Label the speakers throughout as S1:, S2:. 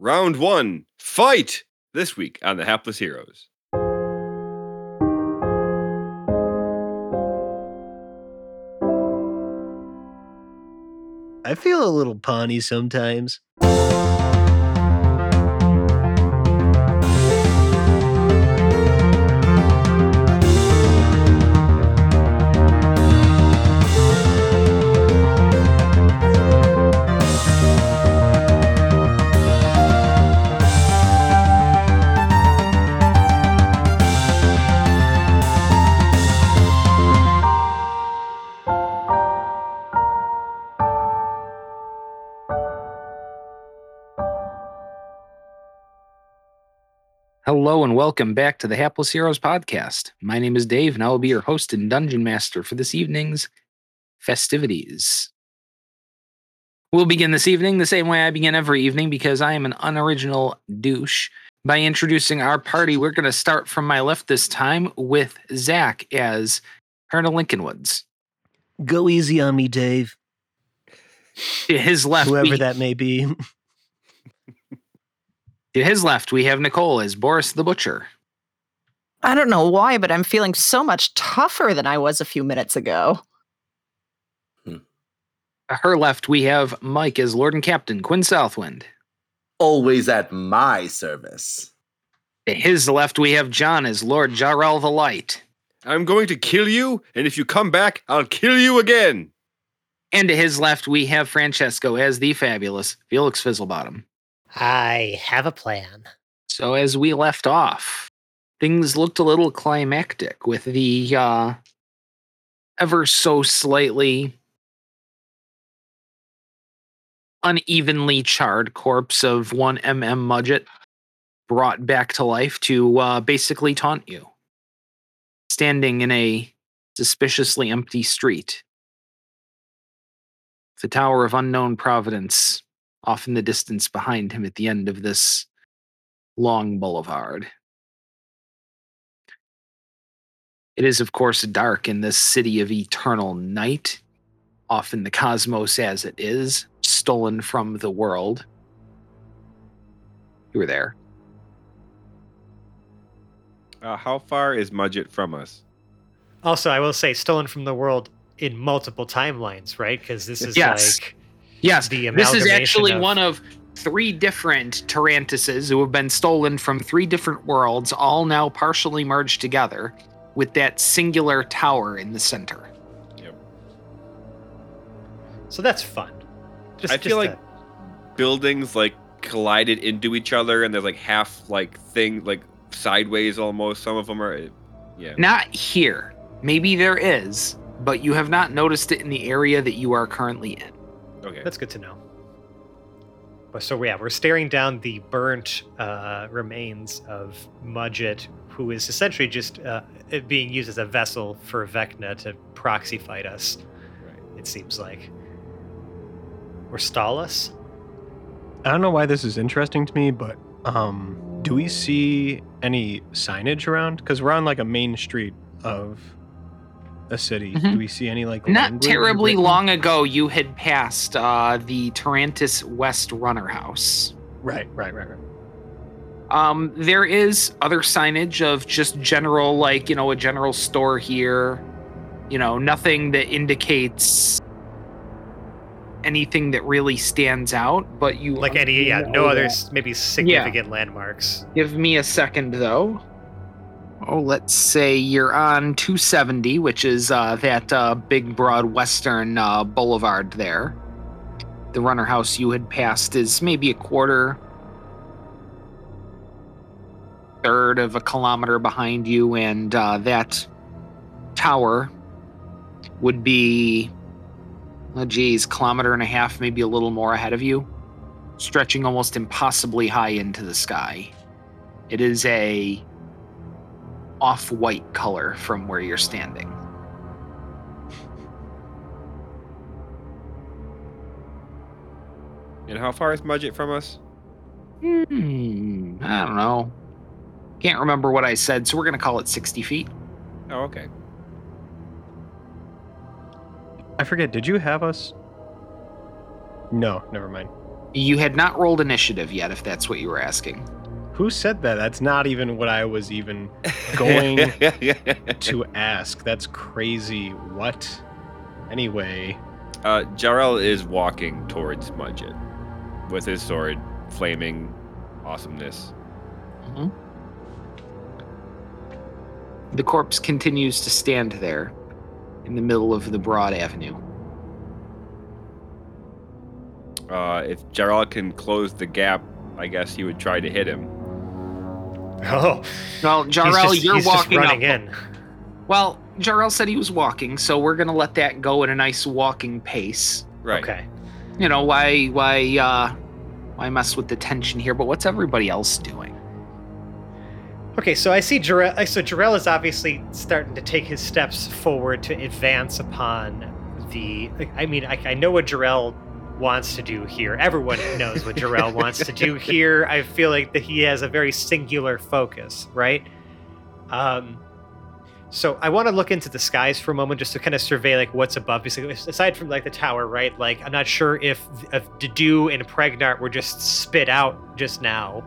S1: Round one, fight! This week on the Hapless Heroes.
S2: I feel a little pawny sometimes.
S3: Hello and welcome back to the Hapless Heroes podcast. My name is Dave and I will be your host and dungeon master for this evening's festivities. We'll begin this evening the same way I begin every evening because I am an unoriginal douche. By introducing our party, we're going to start from my left this time with Zach as Herna Lincoln Woods.
S2: Go easy on me, Dave.
S3: His left,
S2: Whoever
S3: we,
S2: that may be.
S3: to his left, we have Nicole as Boris the Butcher.
S4: I don't know why, but I'm feeling so much tougher than I was a few minutes ago. Hmm.
S3: To her left, we have Mike as Lord and Captain Quinn Southwind.
S5: always at my service.
S3: To his left, we have John as Lord Jarrell the Light.
S1: I'm going to kill you, and if you come back, I'll kill you again.
S3: And to his left, we have Francesco as the fabulous Felix Fizzlebottom.
S6: I have a plan.
S3: So as we left off, things looked a little climactic with the uh, ever so slightly unevenly charred corpse of one MM Mudget brought back to life to uh, basically taunt you. Standing in a suspiciously empty street. The Tower of Unknown Providence off in the distance behind him at the end of this long boulevard. It is, of course, dark in this city of eternal night, often the cosmos as it is, stolen from the world. You were there.
S1: Uh, how far is Mudget from us?
S6: Also, I will say, stolen from the world in multiple timelines, right? Because this is
S3: Yes.
S6: like
S3: Yes,
S6: The
S3: this is actually
S6: of-
S3: one of three different Tarantuses who have been stolen from three different worlds, all now partially merged together, with that singular tower in the center. Yep.
S6: So that's fun. Just,
S1: I feel
S6: just
S1: like buildings like collided into each other, and there's like half like thing like sideways almost. Some of them are, yeah.
S3: Not here. Maybe there is, but you have not noticed it in the area that you are currently in.
S1: Okay.
S6: that's good to know. But so yeah, we're staring down the burnt uh, remains of Mudget, who is essentially just uh, being used as a vessel for Vecna to proxy fight us.
S1: Right.
S6: It seems like, or stall us.
S7: I don't know why this is interesting to me, but um, do we see any signage around? Because we're on like a main street of a city.
S3: Mhm.
S7: Do we see any like
S3: Not terribly long ago, you had passed uh, the Tarantus West Runner House.
S7: Right, right, right, right.
S3: Um, there is other signage of just general, like, you know, a general store here. You know, nothing that indicates anything that really stands out, but you
S6: Like any, yeah, no other maybe significant landmarks.
S3: Give me a second, though. Oh, let's say you're on 270, which is uh, that uh, big, broad western uh, boulevard there. The runner house you had passed is maybe a quarter, third of a kilometer behind you, and uh, that tower would be, oh, geez, kilometer and a half, maybe a little more ahead of you stretching almost impossibly high into the sky. It is a off-white color from where you're standing.
S1: And how far is Mudget from us?
S3: Hmm, I don't know. Can't remember what I said, so we're gonna call it 60 feet.
S1: Oh, okay.
S7: I forget. Did you have us? No, never mind.
S3: You had not rolled initiative yet, if that's what you were asking.
S2: Who said that? That's not even what I was even going to ask. That's crazy. What? Anyway,
S1: uh, Jarrell is walking towards Mudget with his sword, flaming awesomeness.
S3: The corpse continues to stand there in the middle of the broad avenue.
S1: Uh, if Jarrell can close the gap, I guess he would try to hit him.
S6: Oh,
S3: Well,
S6: he's
S3: Jarrell,
S6: just,
S3: you're
S6: he's just
S3: walking
S6: running
S3: up.
S6: in.
S3: Well, Jarrell said he was walking, so we're gonna let that go at a nice walking pace.
S1: Right.
S6: Okay.
S3: You know why? Why? uh Why mess with the tension here? But what's everybody else doing?
S6: Okay, so I see Jarrell. So Jarrell is obviously starting to take his steps forward to advance upon the. I mean, I, I know what Jarrell wants to do here. Everyone knows what Jarrell wants to do here. I feel like that he has a very singular focus, right? Um, so I want to look into the skies for a moment, just to kind of survey like what's above. Basically, aside from like the tower, right? Like I'm not sure if if Dedu and Pregnart were just spit out just now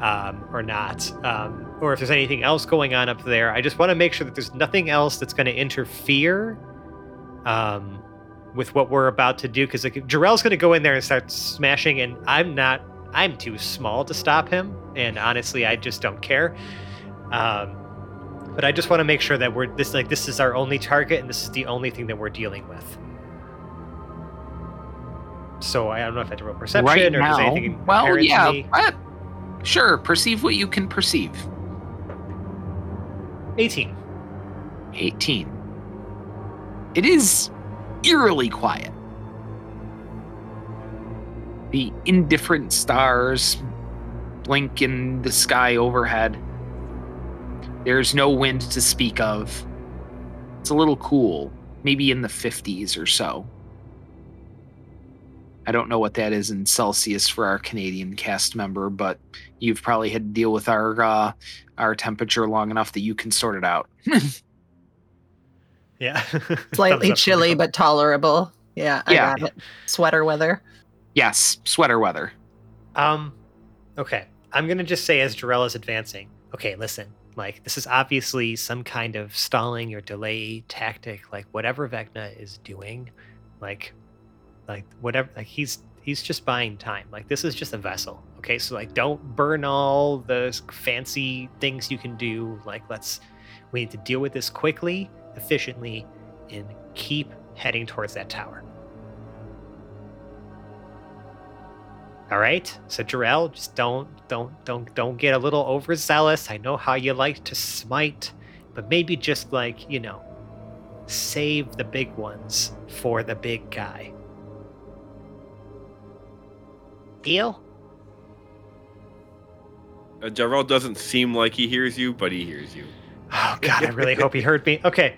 S6: um, or not, um, or if there's anything else going on up there. I just want to make sure that there's nothing else that's going to interfere um, with what we're about to do. Because like, Jarrell's going to go in there and start smashing, and I'm not. I'm too small to stop him, and honestly, I just don't care. Um, but I just want to make sure that we're this like this is our only target, and this is the only thing that we're dealing with. So I don't know if I have to roll perception
S3: right
S6: or
S3: now,
S6: anything
S3: well, yeah, sure. Perceive what you can perceive.
S6: 18.
S3: 18. It is eerily quiet. The indifferent stars blink in the sky overhead. There's no wind to speak of. It's a little cool, maybe in the 50s or so. I don't know what that is in Celsius for our Canadian cast member, but you've probably had to deal with our uh, our temperature long enough that you can sort it out.
S6: Yeah.
S4: Slightly chilly, but tolerable. Yeah, I
S3: Yeah.
S4: got it. Sweater weather.
S3: yes, sweater weather.
S6: Um, okay. I'm gonna just say as Jarrell is advancing. Okay, listen. Like this is obviously some kind of stalling or delay tactic. Like whatever Vecna is doing, like, like whatever. Like he's he's just buying time. Like this is just a vessel. Okay, so like don't burn all the fancy things you can do. Like let's we need to deal with this quickly, efficiently, and keep heading towards that tower. All right. So Jarrell, just don't don't don't don't get a little overzealous. I know how you like to smite, but maybe just like, you know, save the big ones for the big guy. Deal?
S1: Uh, Jarrell doesn't seem like he hears you, but he hears you.
S6: Oh God, I really hope he heard me. Okay.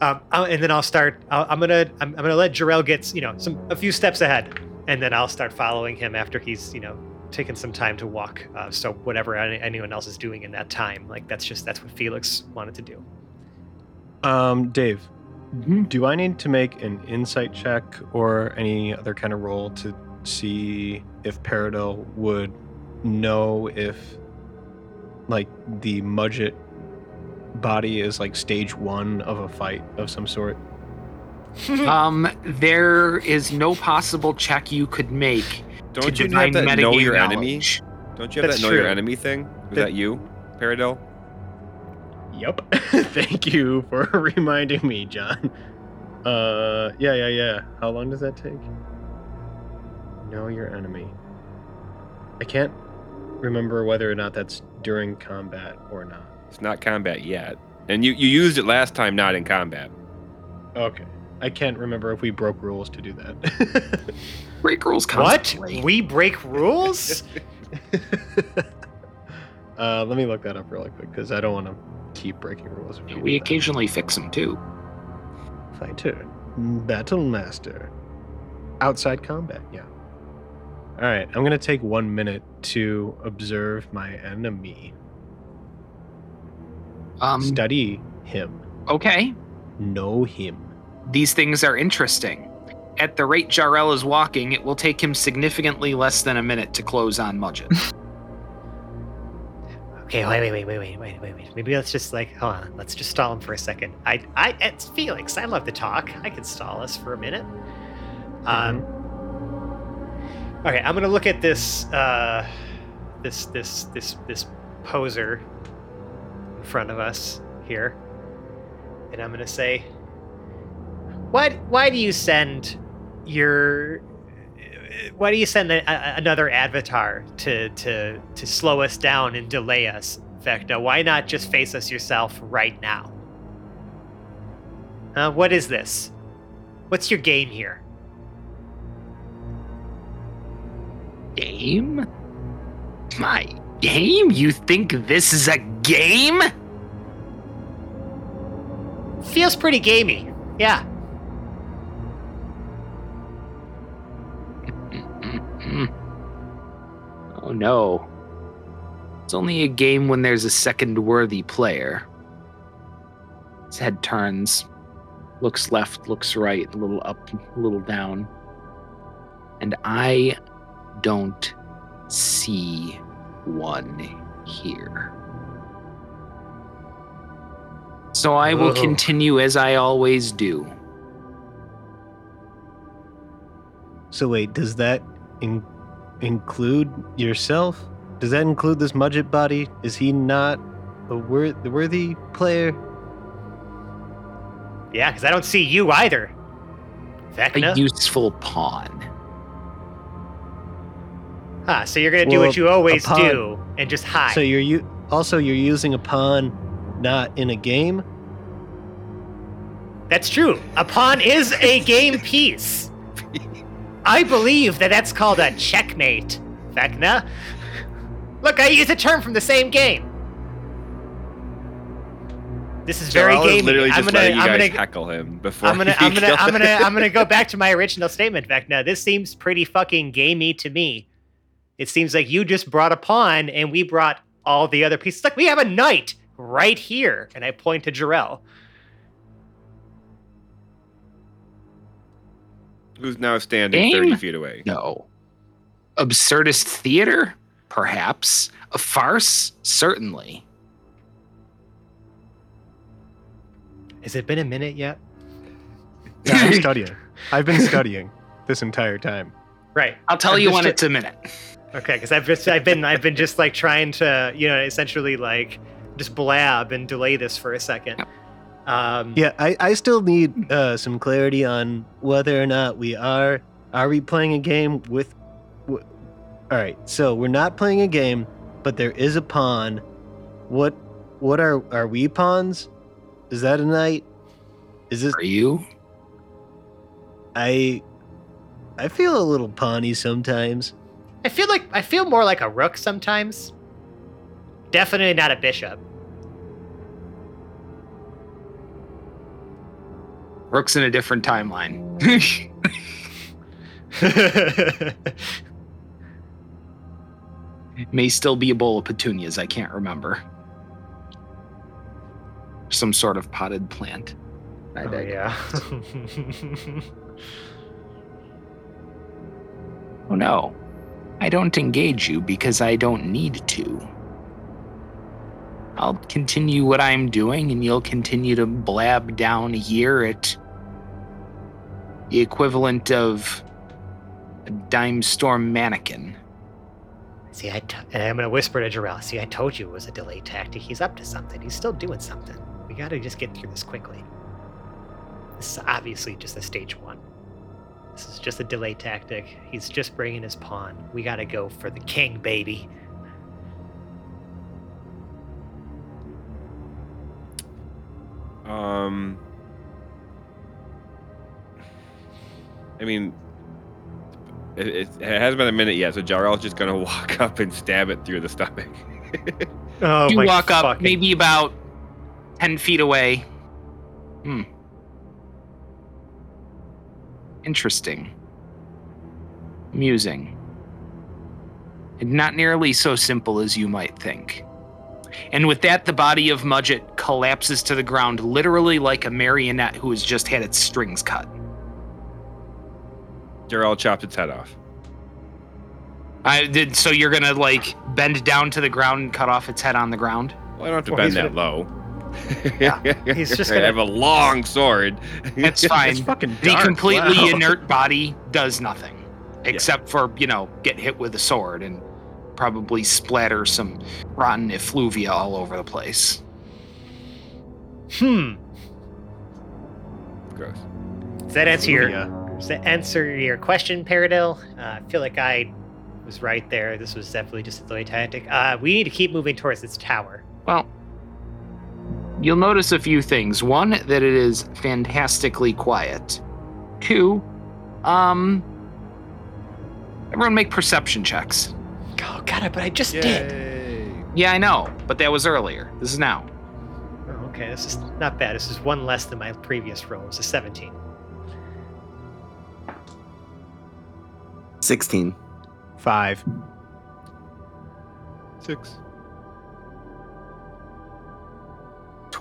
S6: Um, and then I'll start. I'll, I'm gonna. I'm, I'm gonna let Jarrell get you know some a few steps ahead, and then I'll start following him after he's you know taken some time to walk. Uh, so whatever any, anyone else is doing in that time, like that's just that's what Felix wanted to do.
S2: um, Dave, do I need to make an insight check or any other kind of roll to see if Paradil would know if, like, the Mudget body is like stage one of a fight of some sort?
S3: Um, there is no possible check you could make
S1: Don't
S3: to
S1: you have that know
S3: metagame
S1: your enemy? Don't you have
S6: That's
S1: that know your enemy thing? Was
S6: That-
S1: that you, Paradel?
S2: Yep. Thank you for reminding me, John. Uh, yeah, yeah, yeah. How long does that take? Know your enemy. I can't remember whether or not that's during combat or not.
S1: It's not combat yet. And you, you used it last time, not in combat.
S2: Okay. I can't remember if we broke rules to do that.
S3: Break rules constantly. what?
S6: We break rules?
S2: uh, let me look that up really quick because I don't want to keep breaking rules. if you
S3: We
S2: do that.
S3: occasionally fix them too.
S2: Fighter. Battle Master. Outside combat, yeah. Alright, I'm gonna take one minute to observe my enemy.
S3: Um,
S2: Study him.
S3: okay.
S2: Know him.
S3: These things are interesting. at the rate Jarrell is walking, it will take him significantly less than a minute to close on Mudget.
S6: Okay, wait, wait, wait, wait, wait, wait, wait, wait. Maybe let's just like, hold on. Let's just stall him for a second. I, I, it's Felix. I love to talk. I can stall us for a minute. Um. Okay, I'm gonna look at this, uh, this, this, this, this poser in front of us here, and I'm gonna say, why, why do you send your why do you send a, a, another avatar to to to slow us down and delay us, Vecna? Why not just face us yourself right now? What is this? What's your game here?
S3: Game? My game? You think this is a game?
S6: Feels pretty gamey. Yeah.
S3: Oh no. It's only a game when there's a second worthy player. His head turns, looks left, looks right, a little up, a little down. And I don't see one here. So I will
S6: Whoa.
S3: continue as I always do.
S2: So wait, does that in- include yourself? Does that include this Mudget body? Is he not a wor- worthy player?
S6: Yeah, because I don't see you either.
S3: A useful pawn.
S6: Ah, so you're gonna do
S2: Well,
S6: what you always
S2: upon-
S6: do and just hide.
S2: So you're you also you're using a pawn not in a game.
S6: That's true. A pawn is a game piece. I believe that that's called a checkmate, Vecna. Look, I use a term from the same game. This is very
S1: Jarrell is
S6: gamey.
S1: literally
S6: I'm
S1: just
S6: gonna,
S1: letting you
S6: I'm
S1: guys
S6: gonna,
S1: heckle him before.
S6: I'm gonna, I'm gonna, I'm gonna. I'm gonna go back to my original statement, Vecna. This seems pretty fucking gamey to me. It seems like you just brought a pawn and we brought all the other pieces. Like we have a knight right here, and I point to Jarrell.
S1: Who's now standing
S3: Game?
S1: 30 feet away.
S3: No. Absurdist theater? Perhaps. A farce? Certainly.
S6: Has it been a minute yet?
S7: Yeah, I'm studying. I've been studying this entire time.
S6: Right.
S3: I'll tell
S6: I'm
S3: you when
S6: a-
S3: it's a minute.
S6: Okay, because I've just I've been I've been just like trying to you know essentially like just blab and delay this for a second. Um,
S2: Yeah, I, I still need uh, some clarity on whether or not we are are we playing a game with. W- all right, so we're not playing a game, but there is a pawn. What what are are we pawns? Is that a knight? Is this
S3: Are you?
S2: I I feel a little pawny sometimes.
S6: I feel like I feel more like a rook sometimes. Definitely not a bishop.
S3: Rook's in a different timeline. May still be a bowl of petunias. I can't remember. Some sort of potted plant. I
S6: oh, yeah.
S3: Oh no. I don't engage you because I don't need to. I'll continue what I'm doing and you'll continue to blab down here at the equivalent of a dime storm mannequin.
S6: See, I t- and I'm gonna whisper to Jarrell. See, I told you it was a delay tactic. He's up to something. He's still doing something. We gotta just get through this quickly. This is obviously just a stage one. This is just a delay tactic. He's just bringing his pawn. We gotta go for the king, baby.
S1: Um, I mean, it, it, it hasn't been a minute yet, so Jarrell's just gonna walk up and stab it through the stomach.
S6: Oh
S3: you
S6: my
S3: walk up
S6: fucking-
S3: maybe about 10 feet away. Hmm. Interesting. Amusing. And not nearly so simple as you might think. And with that, the body of Mudget collapses to the ground, literally like a marionette who has just had its strings cut.
S1: Jarrell chopped its head off.
S3: I did. So you're gonna like bend down to the ground and cut off its head on the ground.
S1: Well, I don't have to
S6: Well,
S1: bend
S6: he's
S1: that
S6: gonna-
S1: low.
S6: Yeah, he's just gonna-
S1: have a long sword.
S3: That's
S2: It's
S3: fine.
S2: fucking
S3: The
S2: dark.
S3: completely
S2: Wow.
S3: inert body does nothing, except for you know get hit with a sword and probably splatter some rotten effluvia all over the place.
S6: Hmm.
S1: Gross.
S6: Does that answer your Does that answer your question, Paradil? Uh, I feel like I was right there. This was definitely just a delayed tactic. Uh, we need to keep moving towards this tower.
S3: Well, you'll notice a few things. One, that it is fantastically quiet. Two, um, everyone make perception checks.
S6: Oh god, but I just did.
S3: Yeah, I know, but that was earlier. This is now.
S6: Oh, okay, this is not bad. This is one less than my previous roll. It's a 17.
S5: 16.
S2: Five.
S1: Six.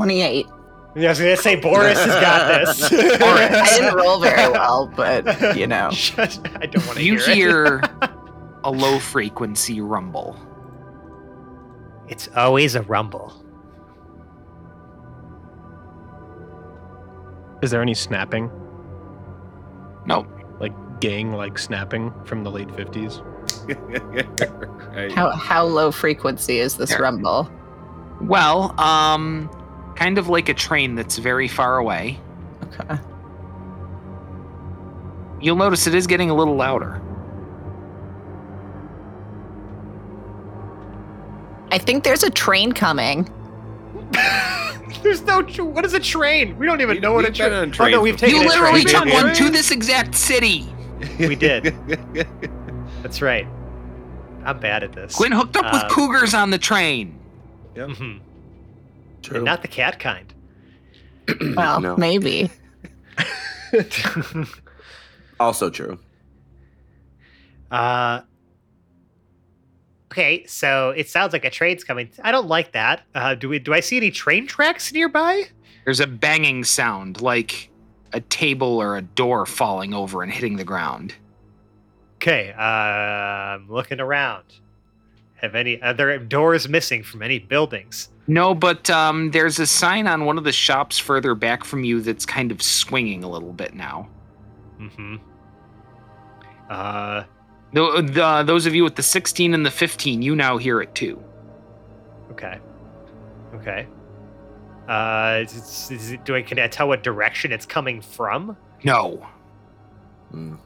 S4: 28.
S6: Yeah, I was gonna say Boris has got this.
S3: All right.
S4: I didn't roll very well, but you know.
S6: Shut- I don't want to
S3: You
S6: hear, it.
S3: hear a low frequency rumble.
S6: It's always a rumble.
S2: Is there any snapping?
S3: No,
S2: Like gang like snapping from the late 50s?
S1: Right.
S4: How how low frequency is this
S3: Here.
S4: rumble?
S3: well, um, kind of like a train that's very far away.
S4: Okay.
S3: You'll notice it is getting a little louder.
S4: I think there's a train coming.
S6: There's no. Tr- what is a train? We don't even
S1: We-
S6: know what a
S1: we've
S6: train.
S1: on
S6: Oh no, we've
S1: before.
S6: taken
S3: you
S6: a
S3: literally
S6: train.
S3: took
S6: before.
S3: one to this exact city.
S6: We did. That's right. I'm bad at this.
S3: Gwen hooked up
S6: Uh,
S3: with cougars on the train.
S6: Mhm.
S5: True.
S6: Not the cat kind.
S4: Well,
S5: no.
S4: maybe.
S5: Also true.
S6: uh. Okay, so it sounds like a train's coming. I don't like that. Uh, do we? Do I see any train tracks nearby?
S3: There's a banging sound, like a table or a door falling over and hitting the ground.
S6: Okay, uh, I'm looking around. Have any? other doors missing from any buildings?
S3: No, but um, there's a sign on one of the shops further back from you that's kind of swinging a little bit now.
S6: Mm-hmm. Uh,
S3: Tho- the, those of you with the 16 and the 15, you now hear it too.
S6: okay, okay. Uh, is, is it, do I can I tell what direction it's coming from?
S3: No.
S5: Mm.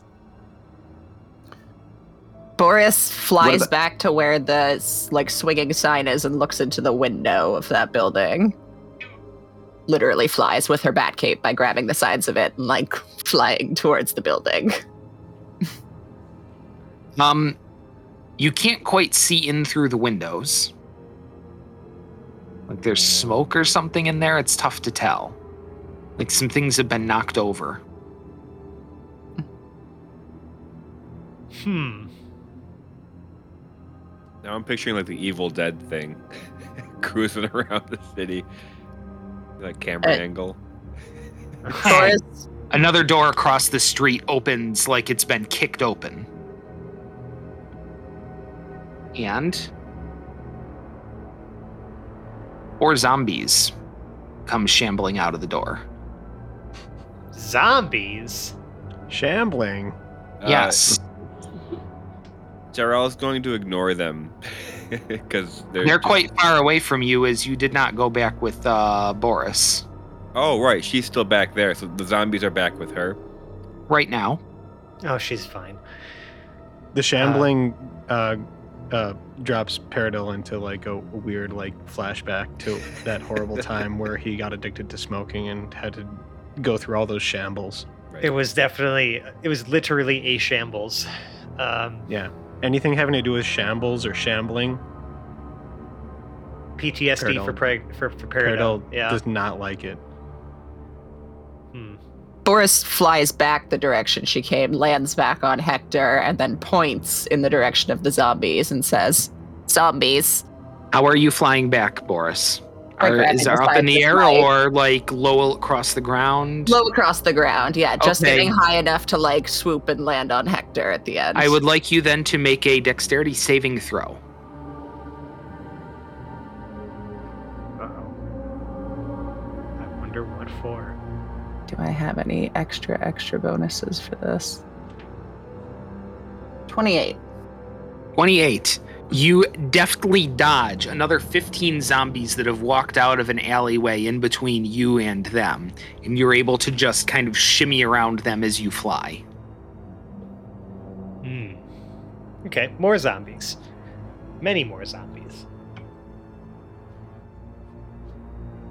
S4: Boris flies
S5: about-
S4: back to where the like swinging sign is and looks into the window of that building. Literally flies with her bat cape by grabbing the sides of it and like flying towards the building.
S3: Um, you can't quite see in through the windows. Like there's smoke or something in there. It's tough to tell. Like some things have been knocked over.
S6: Hmm.
S1: Now I'm picturing like the Evil Dead thing, cruising around the city, like camera
S4: Uh,
S1: angle.
S3: Another door across the street opens like it's been kicked open. And. Or zombies come shambling out of the door.
S6: Zombies.
S2: Shambling.
S1: Uh,
S3: yes.
S1: Jarrell's going to ignore them because they're
S3: They're quite far away from you as you did not go back with uh, Boris
S1: Oh right, she's still back there, so the zombies are back with her.
S3: right now.
S6: Oh, she's fine.
S2: The shambling uh, uh, drops Paradil into like a, a weird like flashback to that horrible time where he got addicted to smoking and had to go through all those shambles.
S6: It was definitely. It was literally a shambles. Um,
S2: Yeah. Anything having to do with shambles or shambling,
S6: PTSD for
S2: Paradol.
S6: preg- for for
S2: Paradil
S6: Paradol. Yeah.
S2: does not like it.
S6: Hmm.
S4: Boris flies back the direction she came, lands back on Hector, and then points in the direction of the zombies and says, Zombies.
S3: How are you flying back, Boris?
S4: By
S3: Or is
S4: the
S3: there up in the air
S4: my-
S3: or like low across the ground?
S4: Low across the ground, yeah, just
S3: Okay.
S4: getting high enough to like swoop and land on Hector at the end.
S3: I would like you then to make a dexterity saving throw.
S6: Uh-oh. I wonder what for.
S4: Do I have any extra extra bonuses for this? Twenty-eight.
S3: 28. You deftly dodge another 15 zombies that have walked out of an alleyway in between you and them, and you're able to just kind of shimmy around them as you fly.
S6: Hmm. Okay, more zombies. Many more zombies.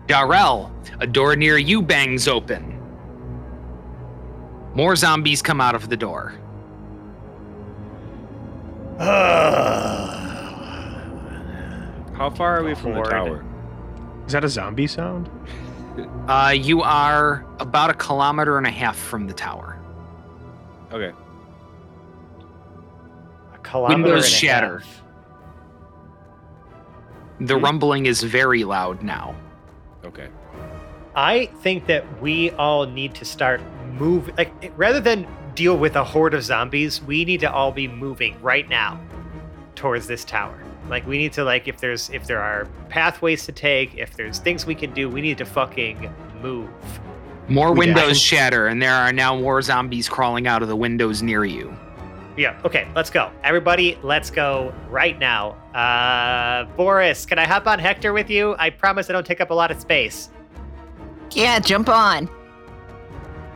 S3: Darrell, a door near you bangs open. More zombies come out of the door.
S1: How far are we from the
S6: Horde.
S1: tower?
S7: Is that a zombie sound?
S3: Uh, you are about a kilometer and a half from the tower.
S1: Okay.
S6: A kilometer
S3: Windows
S6: and a
S3: shatter.
S6: half.
S3: The
S1: Hmm.
S3: rumbling is very loud now.
S1: Okay.
S6: I think that we all need to start move like rather than deal with a horde of zombies, we need to all be moving right now towards this tower. Like we need to like if there's if there are pathways to take, if there's things we can do, we need to fucking move.
S3: More
S7: We
S3: windows
S7: got-
S3: shatter, and there are now more zombies crawling out of the windows near you.
S6: Yeah, okay, let's go. Everybody, let's go right now. Uh Boris, can I hop on Hector with you? I promise I don't take up a lot of space.
S4: Yeah, jump on.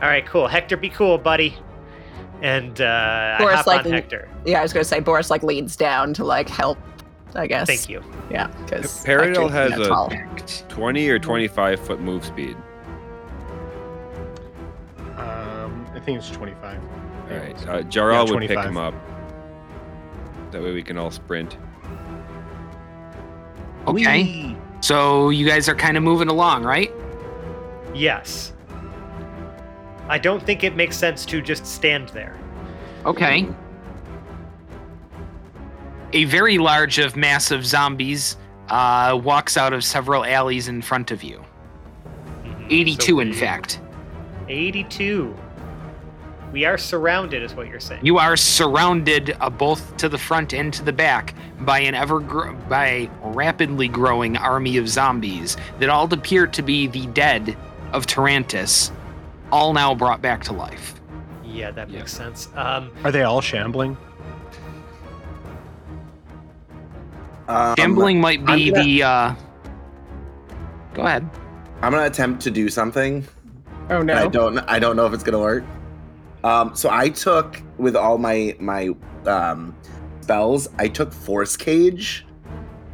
S6: All right, cool. Hector, be cool, buddy. And uh, I
S4: Boris,
S6: hop
S4: like,
S6: on Hector.
S4: Yeah, I was gonna say Boris like leans down to like help. I guess.
S6: Thank you.
S4: Yeah, because
S1: Paradil has a 20 or 25 foot move speed.
S7: Um, I think it's 25.
S1: All right. Uh, Jarl
S7: Yeah,
S1: would pick
S7: 25.
S1: him up. That way we can all sprint.
S3: Okay.
S7: Whee!
S3: So you guys are kind of moving along, right?
S6: Yes. I don't think it makes sense to just stand there.
S3: Okay. A very large of massive zombies uh, walks out of several alleys in front of you.
S6: Mhm.
S3: 82,
S6: So
S3: in fact.
S6: 82. We are surrounded, is what you're saying.
S3: You are surrounded uh, both to the front and to the back by an ever gr- by a rapidly growing army of zombies that all appear to be the dead of Tarantus, all now brought back to life.
S6: yeah, that
S1: Yeah.
S6: makes sense. Um,
S7: Are they all shambling?
S5: Um,
S3: Gambling might be
S5: gonna-
S3: the. Uh... Go ahead.
S5: I'm gonna attempt to do something.
S4: Oh
S5: no! I don't. I don't know if it's gonna work. Um, so I took with all my my um, spells. I took Force Cage.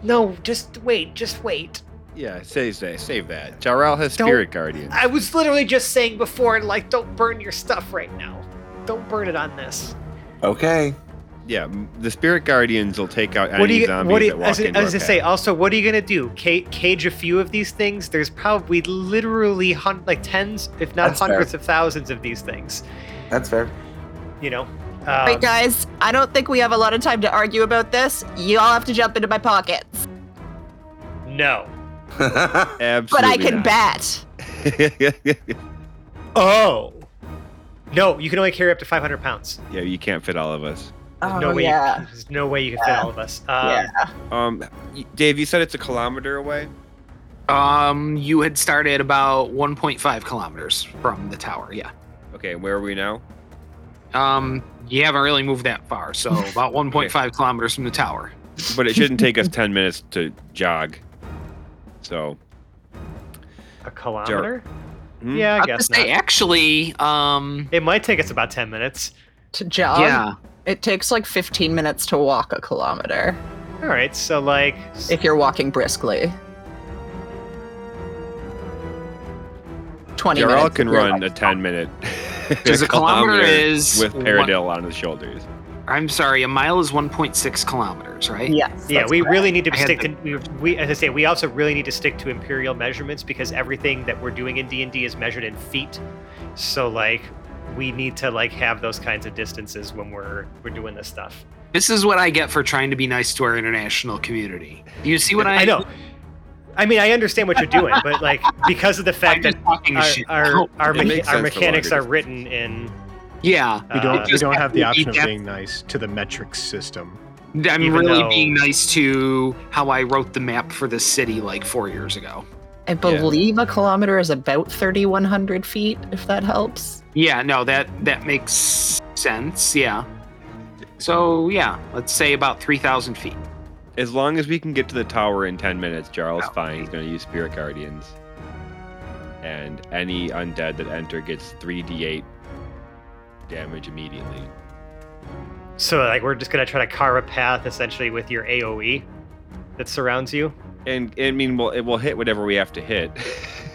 S6: no, just wait, just wait.
S1: Yeah, save that. Save that. Jarl has
S6: Don't-
S1: Spirit Guardian.
S6: I was literally just saying before, like, don't burn your stuff right now. Don't burn it on this.
S5: Okay.
S1: Yeah, the Spirit Guardians will take out any
S6: What do you?
S1: zombies
S6: What do you?
S1: that walk
S6: As, I-
S1: into
S6: as I
S1: our
S6: say, also, what are you gonna do? Ca- cage a few of these things? There's probably literally hun- like tens, if not
S5: That's fair.
S6: hundreds of thousands of these things.
S5: That's fair.
S6: You know.
S4: Right,
S6: Um,
S4: guys. I don't think we have a lot of time to argue about this. You all have to jump into my pockets,
S6: No.
S1: Absolutely
S4: but I can
S1: not.
S4: bat.
S6: Oh. No, you can only carry up to 500 pounds.
S1: yeah, you can't fit all of us.
S6: There's
S4: Oh
S6: no way.
S4: yeah.
S6: You, there's no way you can fit all of us. Um,
S4: yeah.
S1: Um, Dave, you said it's a kilometer away.
S3: Um, you had started about 1.5 kilometers from the tower. Yeah.
S1: Okay, where are we now?
S3: Um, you haven't really moved that far, so about 1.5 kilometers from the tower.
S1: But it shouldn't take us ten minutes to jog. So
S6: A kilometer?
S1: Hmm?
S6: Yeah, I
S3: was
S6: guess
S3: gonna say, actually, um,
S6: It might take us about 10 minutes.
S4: To jog.
S3: yeah,
S4: It takes like 15 minutes to walk a kilometer
S6: All right, so like.
S4: if you're walking briskly. 20
S1: Jarl
S4: minutes.
S1: can
S4: if you're,
S1: run a ten minute.
S3: Because a kilometer is
S1: with
S3: one-
S1: Paradil on his shoulders.
S3: I'm sorry, a mile is 1.6 kilometers, right?
S4: Yes.
S6: Yeah, we
S4: correct.
S6: really need to
S3: I
S6: stick to we, we as I say we also really need to stick to imperial measurements because everything that we're doing in D&D is measured in feet. So like we need to like have those kinds of distances when we're we're doing this stuff.
S3: This is what I get for trying to be nice to our international community. Do you see what I?
S6: I know. I mean, I understand what you're doing, but like because of the fact that
S3: just
S6: our our our,
S1: It
S6: mecha- our mechanics are written in.
S3: yeah,
S7: We don't.
S6: Uh,
S7: we don't have the option of being nice to the metric system.
S3: I'm
S6: Even
S3: really
S6: though-
S3: being nice to how I wrote the map for the city like four years ago.
S4: I believe a kilometer is about 3,100 feet, if that helps.
S3: Yeah, no, that that makes sense. Yeah. So yeah, let's say about three thousand feet.
S1: As long as we can get to the tower in 10 minutes, Jarl's
S3: Oh.
S1: fine. He's going to use Spirit Guardians. And any undead that enter gets 3d8 damage immediately.
S6: So like we're just gonna try to carve a path essentially with your AOE that surrounds you.
S1: And I mean, well, it will hit whatever we have to hit.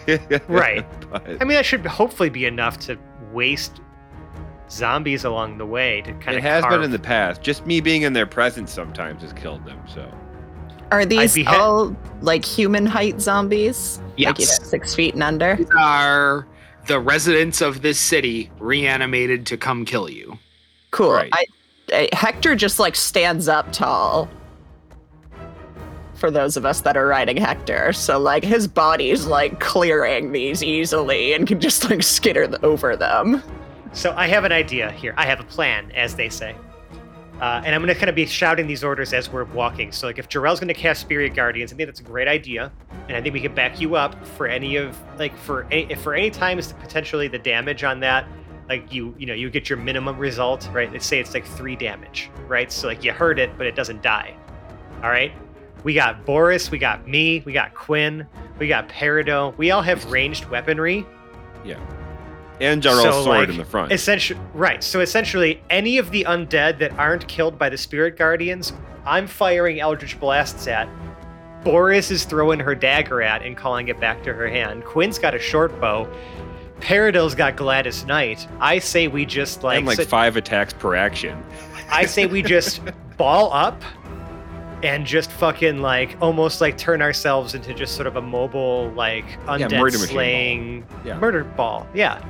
S6: Right.
S1: But
S6: I mean, that should hopefully be enough to waste zombies along the way to kind
S1: it
S6: of.
S1: has
S6: carve.
S1: been in the past. Just me being in their presence sometimes has killed them. So
S4: Are these
S6: be
S4: all like human height zombies? Like, you know,
S3: Yes.
S4: six feet and under?
S3: These are the residents of this city reanimated to come kill you.
S4: Cool.
S1: Right.
S4: I, I, Hector just like stands up tall. For those of us that are riding Hector, so like his body's like clearing these easily and can just like skitter th- over them.
S6: So I have an idea here. I have a plan, as they say. Uh, and I'm going to kind of be shouting these orders as we're walking. So, like, if Jarrell's going to cast Spirit Guardians, I think that's a great idea, and I think we can back you up for any of, like, for any, for any times potentially the damage on that, like you, you know, you get your minimum result, right? Let's say it's like three damage, right? So like you hurt it, but it doesn't die. All right. We got Boris, we got me, we got Quinn, we got Peridot. We all have ranged weaponry. Yeah.
S1: And Jarl's
S6: So,
S1: sword
S6: like,
S1: in the front.
S6: Essentially, right. So essentially, any of the undead that aren't killed by the spirit guardians, I'm firing eldritch blasts at. Boris is throwing her dagger at and calling it back to her hand. Quinn's got a short bow. Peridot's got Gladys Knight. I say we just like,
S1: and like
S6: so-
S1: five attacks per action.
S6: I say we just ball up and just fucking like almost like turn ourselves into just sort of a mobile like undead
S1: murder machine ball.
S6: slaying
S1: Yeah.
S6: murder ball. Yeah.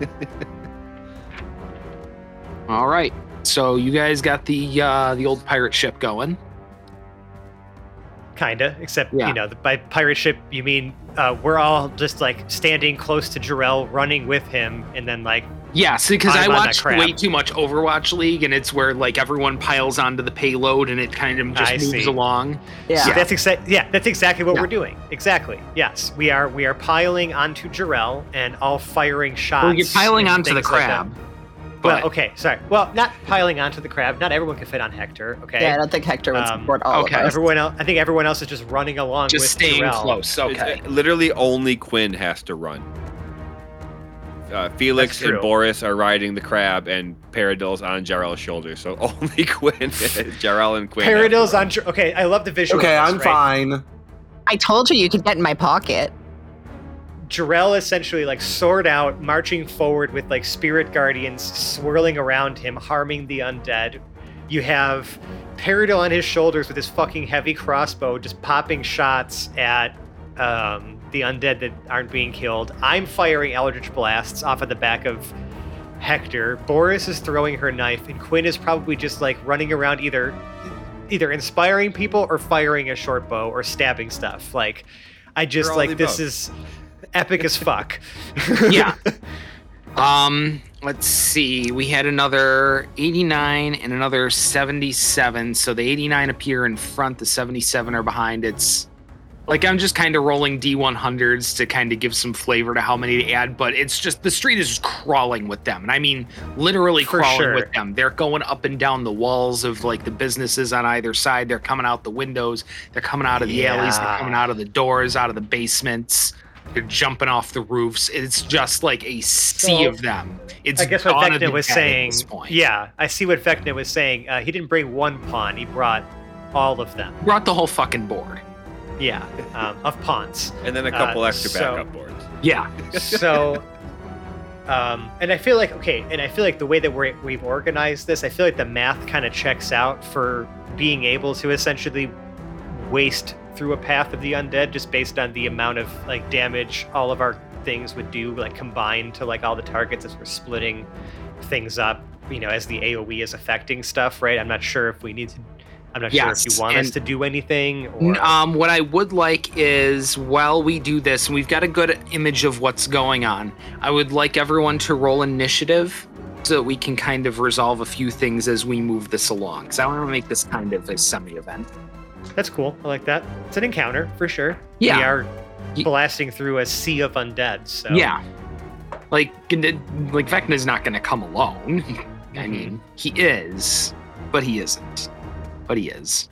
S3: All right. So you guys got the uh, the old pirate ship going.
S6: Kinda, except
S3: Yeah.
S6: you know, the, by pirate ship you mean uh, we're all just like standing close to Jarrell, running with him, and then like
S3: Yes, because I
S6: I'm on that
S3: watched way too much Overwatch League, and it's where like everyone piles onto the payload, and it kind of just
S6: I
S3: moves
S6: see.
S3: along.
S4: Yeah.
S6: So that's exactly yeah, that's exactly what
S3: Yeah.
S6: we're doing. Exactly. Yes, we are we are piling onto Jarrell and all firing shots.
S3: Well, you're piling onto the
S6: crab. like that.
S3: crab.
S6: well,
S3: but-
S6: okay, sorry. Well, not piling onto the crab. Not everyone can fit on Hector. Okay.
S4: Yeah, I don't think Hector would
S6: Um,
S4: support all
S3: okay.
S4: of us.
S6: Everyone else, I think everyone else is just running along
S3: Just
S6: with
S3: staying
S6: Jarrell.
S3: close. Okay.
S1: It's- literally, only Quinn has to run. Uh, Felix and. Boris are riding the crab, and Peridot's on Jarrell's shoulder. So only Quinn, Jarrell, and Quinn. have to
S6: Peridot's
S1: run.
S6: on. Okay, I love the visual.
S5: Okay, I'm
S6: right?
S5: fine.
S4: I told you you could get in my pocket.
S6: Jarrell essentially like sword out, marching forward with like spirit guardians swirling around him, harming the undead. You have Peridot on his shoulders with his fucking heavy crossbow, just popping shots at um, the undead that aren't being killed. I'm firing eldritch blasts off of the back of Hector. Boris is throwing her knife, and Quinn is probably just like running around either either inspiring people or firing a short bow or stabbing stuff. Like I just like this
S1: above.
S6: is epic as fuck.
S3: Yeah. Um, let's see. We had another 89 and another 77. So the 89 appear in front, the 77 are behind. It's like I'm just kind of rolling D100s to kind of give some flavor to how many to add, but it's just the street is just crawling with them. And I mean literally
S6: For
S3: crawling
S6: sure.
S3: with them. They're going up and down the walls of like the businesses on either side. They're coming out the windows, they're coming out of the alleys, they're coming out of the doors, out of the basements. They're jumping off the roofs. It's just like a sea
S6: So,
S3: of them. It's
S6: I guess what
S3: Dawn
S6: Vecna was saying. Yeah, I see what Vecna was saying. Uh, he didn't bring one pawn; he brought all of them.
S3: brought the whole fucking board.
S6: Yeah, um, of pawns.
S1: and then a
S6: Uh,
S1: couple extra
S6: so-
S1: backup boards.
S3: Yeah,
S6: So, um, and I feel like okay, and I feel like the way that we're, we've organized this, I feel like the math kind of checks out for being able to essentially waste through a path of the undead just based on the amount of like damage all of our things would do like combined to like all the targets as we're splitting things up you know as the aoe is affecting stuff right i'm not sure if we need to I'm not sure if you want us to do anything or
S3: Um, what I would like is while we do this, and we've got a good image of what's going on, I would like everyone to roll initiative so that we can kind of resolve a few things as we move this along. Because I want to make this kind of a semi event.
S6: That's cool. I like that. It's an encounter for sure.
S3: Yeah.
S6: We are blasting through a sea of undead. So
S3: Yeah. Like, like Vecna's not going to come alone. I
S6: Mhm.
S3: mean, he is, but he isn't. But he is.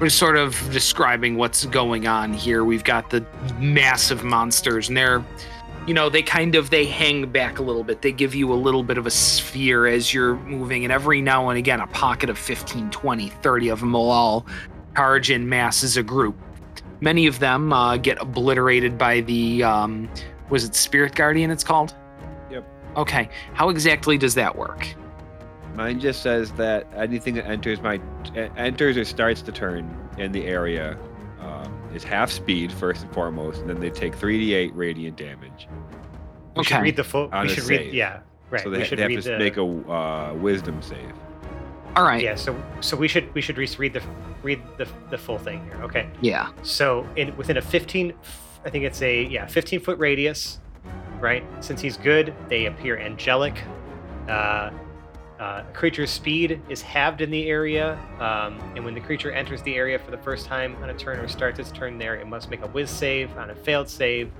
S3: We're sort of describing what's going on here. We've got the massive monsters, and they're, you know, they kind of they hang back a little bit. They give you a little bit of a sphere as you're moving, and every now and again, a pocket of 15, 20, 30 of them will all charge in mass as a group. Many of them uh, get obliterated by the, um, was it Spirit Guardian? It's called.
S1: Yep.
S3: Okay. How exactly does that work?
S1: Mine just says that anything that enters my enters or starts the turn in the area um, is half speed first and foremost, and then they take 3d8 radiant damage.
S6: we should read the full.
S1: On
S6: We
S1: a
S6: should
S1: save.
S6: read. Yeah. Right.
S1: so
S6: we
S1: they,
S6: should
S1: they have
S6: read
S1: to
S6: the.
S1: make a uh, wisdom save.
S3: All right.
S6: yeah. So so we should we should read the read the the full thing here. Okay.
S3: Yeah.
S6: So in within a 15, I think it's a yeah 15 foot radius, right? Since he's good, they appear angelic. Uh, uh, creature's speed is halved in the area, um, and when the creature enters the area for the first time on a turn or starts its turn there, it must make a whiz save. On a failed save,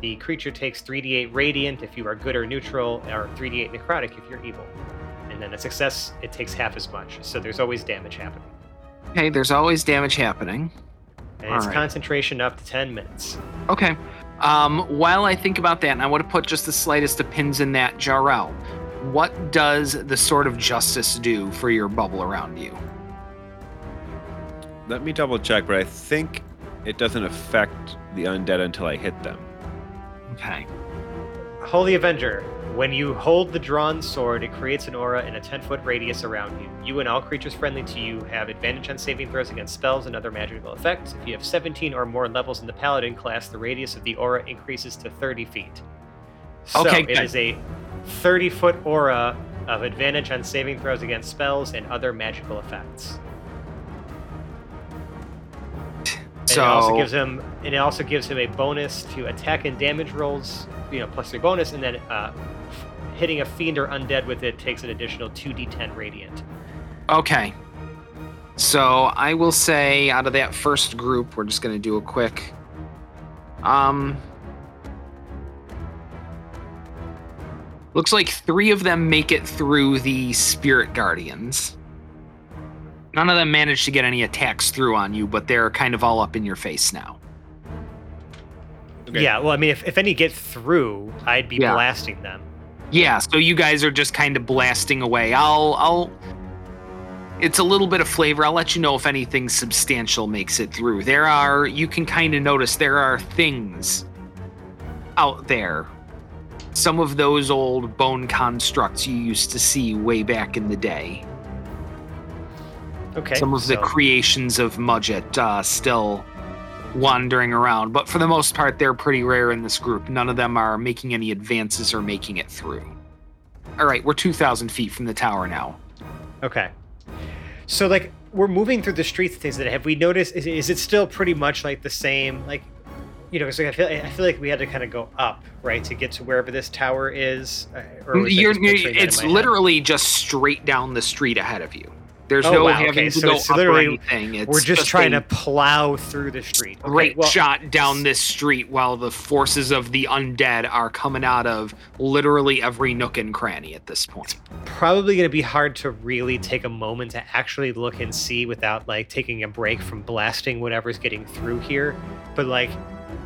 S6: the creature takes 3d8 radiant if you are good or neutral, or 3d8 necrotic if you're evil. And then a success, it takes half as much. So there's always damage happening.
S3: Okay. There's always damage happening.
S6: And it's
S3: Alright.
S6: concentration up to 10 minutes.
S3: Okay. Um, while I think about that, and I want to put just the slightest of pins in that, Jarrell, what does the sword of justice do for your bubble around you?
S1: Let me double check, but I think it doesn't affect the undead until I hit them.
S3: Okay.
S6: Holy Avenger. When you hold the drawn sword, it creates an aura in a 10 foot radius around you. You and all creatures friendly to you have advantage on saving throws against spells and other magical effects. If you have 17 or more levels in the Paladin class, the radius of the aura increases to 30 feet. So
S3: Okay,
S6: it is a 30 foot aura of advantage on saving throws against spells and other magical effects. And
S3: So
S6: it also gives him and it also gives him a bonus to attack and damage rolls, you know, plus three bonus, and then uh, hitting a fiend or undead with it takes an additional two d10 radiant.
S3: Okay. So I will say out of that first group, we're just gonna do a quick. Um. Looks like three of them make it through the spirit guardians. None of them managed to get any attacks through on you, but they're kind of all up in your face now.
S1: Okay.
S6: Yeah, well, I mean, if, if any get through, I'd be
S3: Yeah.
S6: blasting them.
S3: Yeah, so you guys are just kind of blasting away. I'll I'll it's a little bit of flavor. I'll let you know if anything substantial makes it through. There are you can kind of notice there are things out there. Some of those old bone constructs you used to see way back in the day.
S6: Okay.
S3: Some of the creations of Mudget uh, still wandering around, but for the most part, they're pretty rare in this group. None of them are making any advances or making it through. All right, we're 2,000 feet from the tower now.
S6: Okay. So like we're moving through the streets and things that have we noticed is, is it still pretty much like the same like you know 'cause, like, I feel I feel like we had to kind of go up right to get to wherever this tower is uh, or was
S3: You're,
S6: just picturing that in
S3: it's
S6: my head?
S3: literally just straight down the street ahead of you. There's
S6: Oh,
S3: no
S6: wow,
S3: having
S6: okay,
S3: to
S6: so
S3: go
S6: it's
S3: up or anything. It's
S6: we're just, trying
S3: a
S6: to plow through the street. Okay,
S3: great
S6: well,
S3: shot down this street while the forces of the undead are coming out of literally every nook and cranny at this point.
S6: probably going to be hard to really take a moment to actually look and see without like taking a break from blasting whatever's getting through here. But like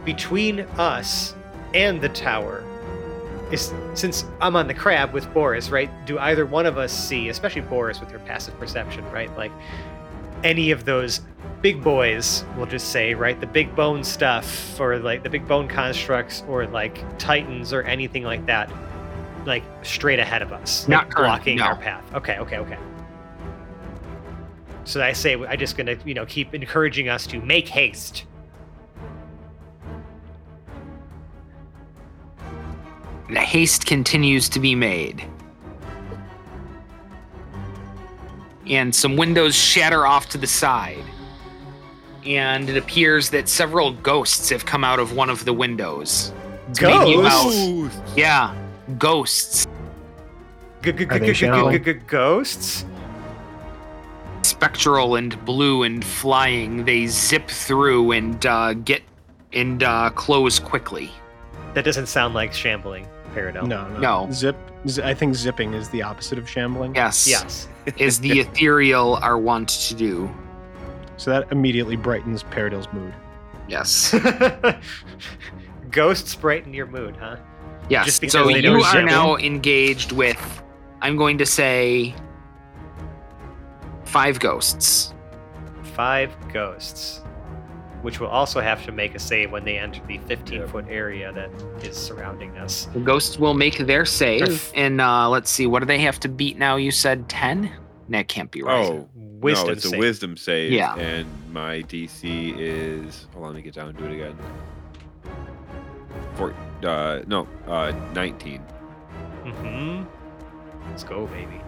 S6: between us and the tower is since I'm on the crab with Boris, right? Do either one of us see, especially Boris with her passive perception, right? Like any of those big boys, we'll just say, right? The big bone stuff or like the big bone constructs or like titans or anything like that like straight ahead of us,
S3: Not
S6: like, blocking
S3: no.
S6: our path. Okay, okay, okay. So I say I'm just gonna you know keep encouraging us to make haste.
S3: Haste continues to be made. and some windows shatter off to the side. And it appears that several ghosts have come out of one of the windows. maybe
S6: Ghosts?
S3: Yeah, ghosts.
S6: Ghosts?
S3: spectral and blue and flying. They zip through and uh, get and uh, close quickly.
S6: That doesn't sound like shambling, Peridot.
S2: No, no.
S3: No.
S2: Zip. z- I think zipping is the opposite of shambling.
S3: Yes,
S6: Yes.
S3: is the ethereal are wont to do.
S2: So that immediately brightens Paradil's mood.
S3: Yes,
S6: Ghosts brighten your mood, huh?
S3: yes.
S6: Just because
S3: So
S6: they
S3: you are
S6: zip.
S3: now engaged with. I'm going to say five ghosts.
S6: Five ghosts, which will also have to make a save when they enter the 15 foot area that is surrounding us.
S3: The ghosts will make their save, and uh, let's see. What do they have to beat now? You said ten. That can't be right.
S1: Oh,
S6: Wisdom
S1: no, it's
S6: save.
S1: a wisdom save.
S3: Yeah.
S1: And my DC is. Hold on, let me get down and do it again. Four. Uh, no, uh, 19.
S6: Mm-hmm. Let's go, baby.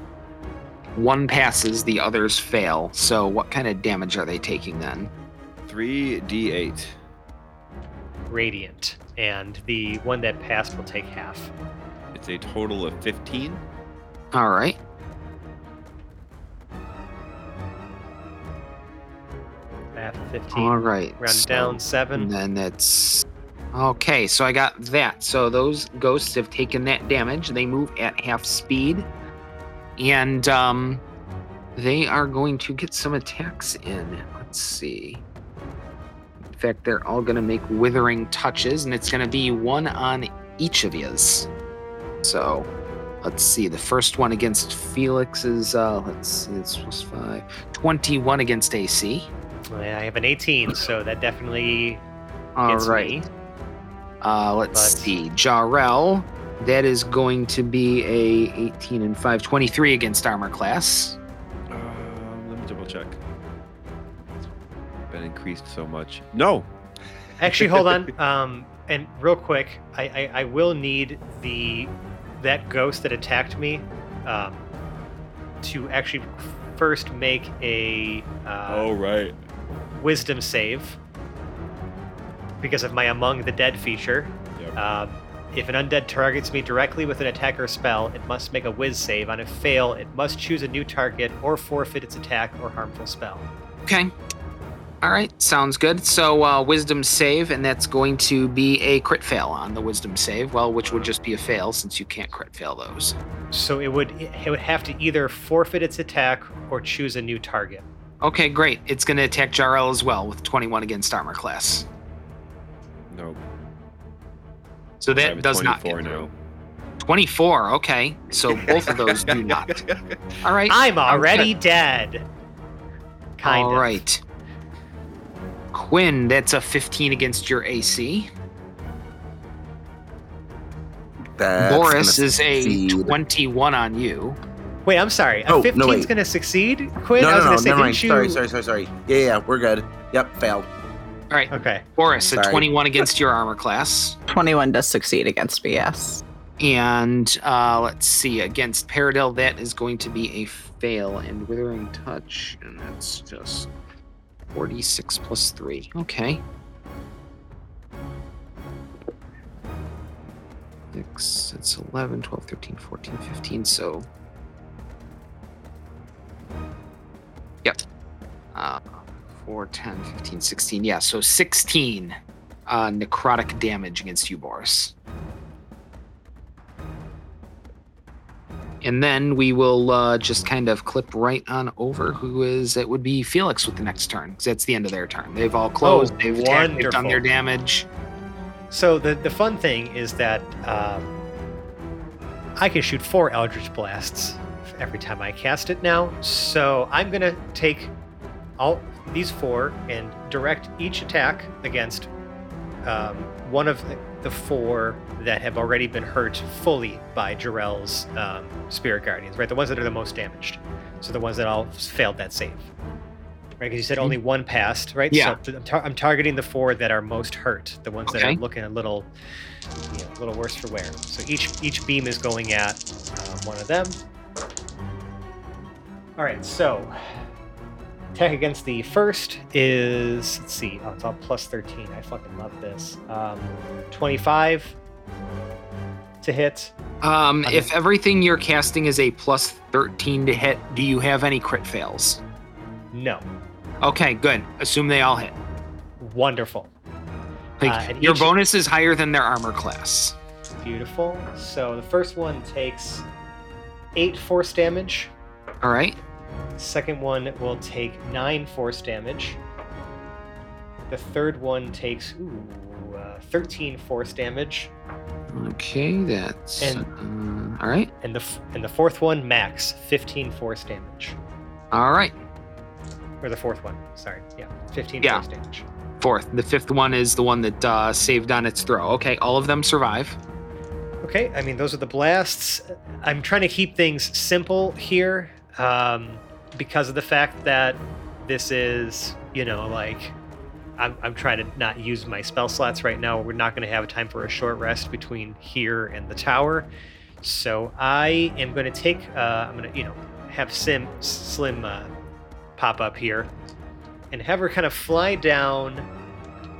S3: One passes, the others fail. So what kind of damage are they taking then?
S1: 3d8.
S6: Radiant. And the one that passed will take half.
S1: It's a total of 15.
S3: All right.
S6: Half 15.
S3: All right.
S6: Round
S3: so-
S6: down seven.
S3: And then it's okay. So I got that. So those ghosts have taken that damage. They move at half speed, and um, they are going to get some attacks in. Let's see. In fact, they're all going to make withering touches, and it's going to be one on each of yous. So. Let's see. The first one against Felix is, uh, let's see, it's plus five. 21 against AC.
S6: I have an 18, so that definitely
S3: All right.
S6: me.
S3: Uh, let's
S6: But-
S3: see. Jarrell, that is going to be a 18 and 5, 23 against armor class.
S1: Increased so much. No.
S6: Actually, hold on. Um, and real quick, I, I, I will need the that ghost that attacked me um, to actually first make a uh,
S1: oh, right.
S6: wisdom save because of my Among the Dead feature.
S1: Yep.
S6: Um, if an undead targets me directly with an attack or spell, it must make a whiz save. On a fail, it must choose a new target or forfeit its attack or harmful spell.
S3: Okay. All right. Sounds good. So, uh, wisdom save, and that's going to be a crit fail on the wisdom save. Well, which would just be a fail since you can't crit fail those.
S6: So it would it would have to either forfeit its attack or choose a new target.
S3: Okay, great. It's going to attack Jarl as well with 21 against armor class.
S1: No.
S3: So that does not
S1: 24
S3: get through.
S1: now.
S3: 24. Okay. So both of those do not. All right.
S6: I'm
S3: I'm
S6: already dead. Kind
S3: All
S6: of.
S3: right. Quinn, that's a 15 against your AC.
S5: That's
S3: Boris
S5: gonna
S3: is a 21 on you.
S6: Wait, I'm sorry. A
S5: Oh, no,
S6: 15 is going to succeed, Quinn?
S5: No,
S6: I was
S5: no,
S6: going
S5: no,
S6: to say, didn't you?
S5: Sorry, sorry, sorry, sorry. Yeah, yeah, we're good. Yep, failed.
S3: All right.
S6: Okay.
S3: Boris, a 21 against your armor class.
S4: 21 does succeed against me, yes.
S3: And uh, let's see, against Paradil, that is going to be a fail. And Withering Touch, and that's just 46 plus 3. Okay. Six, it's 11, 12, 13, 14, 15. So. Yep. Uh, 4, 10, 15, 16. Yeah, so 16 uh, necrotic damage against you, Boris. And then we will uh, just kind of clip right on over who is, it would be Felix with the next turn, because that's the end of their turn. They've all closed,
S6: Oh,
S3: they've, attacked, they've done their damage.
S6: So the the fun thing is that um, I can shoot four Eldritch Blasts every time I cast it now. So I'm going to take all these four and direct each attack against um, one of the, four that have already been hurt fully by Jarrell's um, Spirit Guardians, right? The ones that are the most damaged. So the ones that all failed that save. Right, because you said only one passed, right?
S3: Yeah.
S6: So I'm, tar- I'm targeting the four that are most hurt, the ones that are looking a little, you know, a little worse for wear. So each each beam is going at um, one of them. All right, so attack against the first is let's see, oh, it's all plus thirteen. I fucking love this. Um, Twenty-five to hit.
S3: Um,
S6: Okay.
S3: if everything you're casting is a plus 13 to hit, do you have any crit fails?
S6: No,
S3: Okay, good. Assume they all hit.
S6: wonderful,
S3: Like
S6: Uh,
S3: your
S6: each-
S3: bonus is higher than their armor class.
S6: beautiful. So the first one takes eight force damage.
S3: All right.
S6: Second one will take nine force damage. The third one takes ooh, uh, 13 force damage,
S3: Okay, that's
S6: And-
S3: uh, all right.
S6: and the and the fourth one max 15 force damage.
S3: All right.
S6: Or the fourth one, sorry, yeah, 15
S3: Yeah.
S6: force damage.
S3: Fourth. The fifth one is the one that uh, saved on its throw. Okay, all of them survive.
S6: Okay, I mean those are the blasts. I'm trying to keep things simple here, um, because of the fact that this is, you know, like I'm, I'm trying to not use my spell slots right now. We're not going to have time for a short rest between here and the tower, so I am going to take. Uh, I'm going to, you know, have Sim Slim uh, pop up here, and have her kind of fly down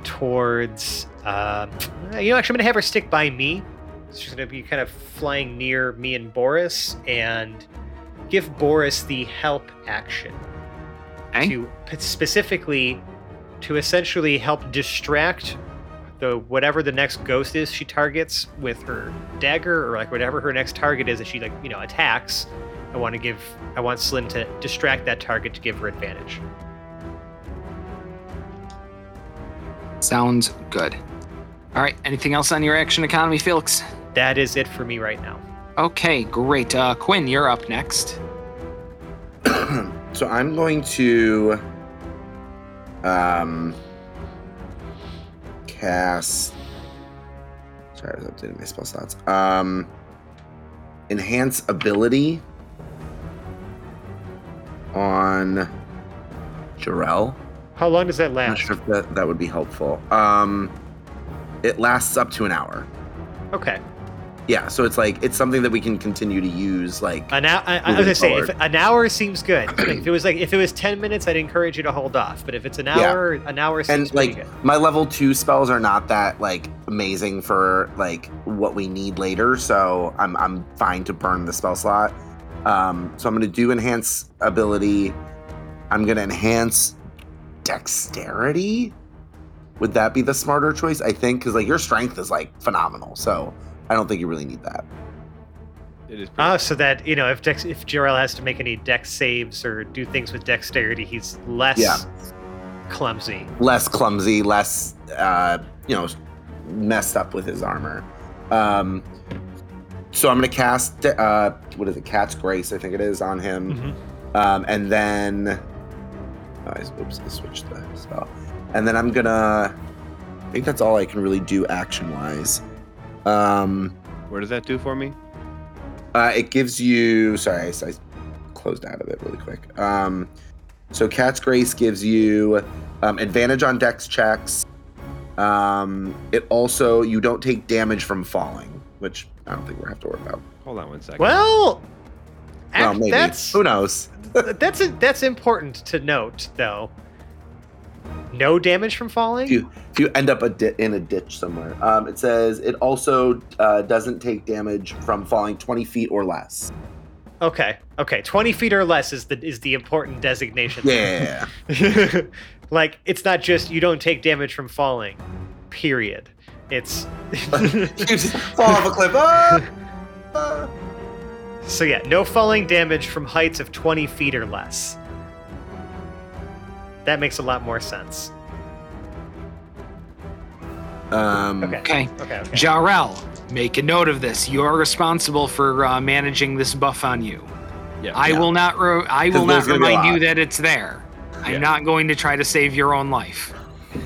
S6: towards. Uh, you know, actually, I'm going to have her stick by me. She's going to be kind of flying near me and Boris and give Boris the help action
S3: Okay.
S6: to p- specifically to essentially help distract the whatever the next ghost is she targets with her dagger or like whatever her next target is that she like you know attacks. I want to give I want Slim to distract that target to give her advantage.
S3: Sounds good. All right. Anything else on your action economy, Felix?
S6: That is it for me right now.
S3: Okay, great. Uh, Quinn, you're up next.
S5: so I'm going to um cast sorry, I was updating my spell slots. Um enhance ability on Jarrell.
S6: How long does that last?
S5: I'm not
S6: last?
S5: sure if that, that would be helpful. Um it lasts up to an hour.
S6: Okay.
S5: Yeah, so it's like it's something that we can continue to use like
S6: An hour, I, I was gonna say if an hour seems good. Like, if it was like if it was ten minutes, I'd encourage you to hold off. But if it's an
S5: Yeah.
S6: hour, an hour seems
S5: and like
S6: good.
S5: my level two spells are not that like amazing for like what we need later so i'm i'm fine to burn the spell slot um so i'm gonna do enhance ability i'm gonna enhance dexterity would that be the smarter choice i think because like your strength is like phenomenal so i don't think you really need that
S1: It is. Pretty
S6: Oh, so that you know, if Dex, if Jarrell has to make any dex saves or do things with dexterity, he's less
S5: Yeah.
S6: clumsy.
S5: less clumsy, less uh, you know, messed up with his armor. Um, so I'm gonna cast uh, what is it, Cat's Grace, I think it is, on him,
S6: Mhm.
S5: um, and then oh, I, oops, I switched the spell, and then I'm gonna. I think that's all I can really do action wise. Um,
S1: What does that do for me?
S5: uh, it gives you. Sorry, I, I closed out of it really quick. Um, so Cat's Grace gives you um, advantage on Dex checks. Um, it also you don't take damage from falling, which I don't think we have to worry about.
S1: Hold on one second.
S6: Well,
S5: Well,
S6: ac-
S5: maybe.
S6: that's
S5: Who knows?
S6: that's a, that's important to note, though. No damage from falling.
S5: If you if you end up a di- in a ditch somewhere, um, it says it also uh, doesn't take damage from falling 20 feet or less.
S6: Okay, okay, twenty feet or less is the is the important designation.
S5: Yeah.
S6: like it's not just you don't take damage from falling. Period. It's
S5: you just fall off a cliff. Ah! Ah!
S6: so yeah, no falling damage from heights of twenty feet or less. That makes a lot more sense.
S5: Um,
S6: Okay.
S3: Okay.
S6: Okay. okay.
S3: Jarrell, make a note of this. You're responsible for uh, managing this buff on you.
S1: yeah.
S3: I
S5: Yeah.
S3: will not. Re- I
S5: 'Cause
S3: will not
S5: gonna be a
S3: remind you that it's there. I'm
S1: Yeah.
S3: not going to try to save your own life.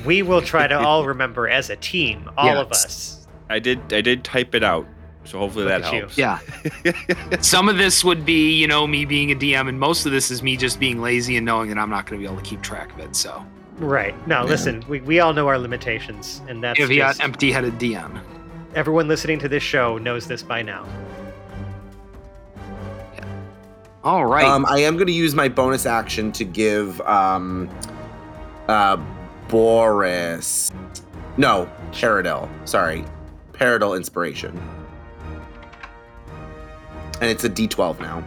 S6: We will try to all remember as a team, all of us.
S1: I did. I did type it out, so hopefully
S6: Look
S1: that
S6: at you.
S1: helps.
S3: Yeah. Some of this would be, you know, me being a DM, and most of this is me just being lazy and knowing that I'm not going to be able to keep track of it. So
S6: Right. No, listen, we, we all know our limitations, and that's
S3: if you got
S6: just,
S3: empty-headed DM.
S6: everyone listening to this show knows this by now.
S3: All right.
S5: Um, I am going to use my bonus action to give um, uh, Boris. No, Paradil. Sorry, Paradil inspiration. And it's a D12 now.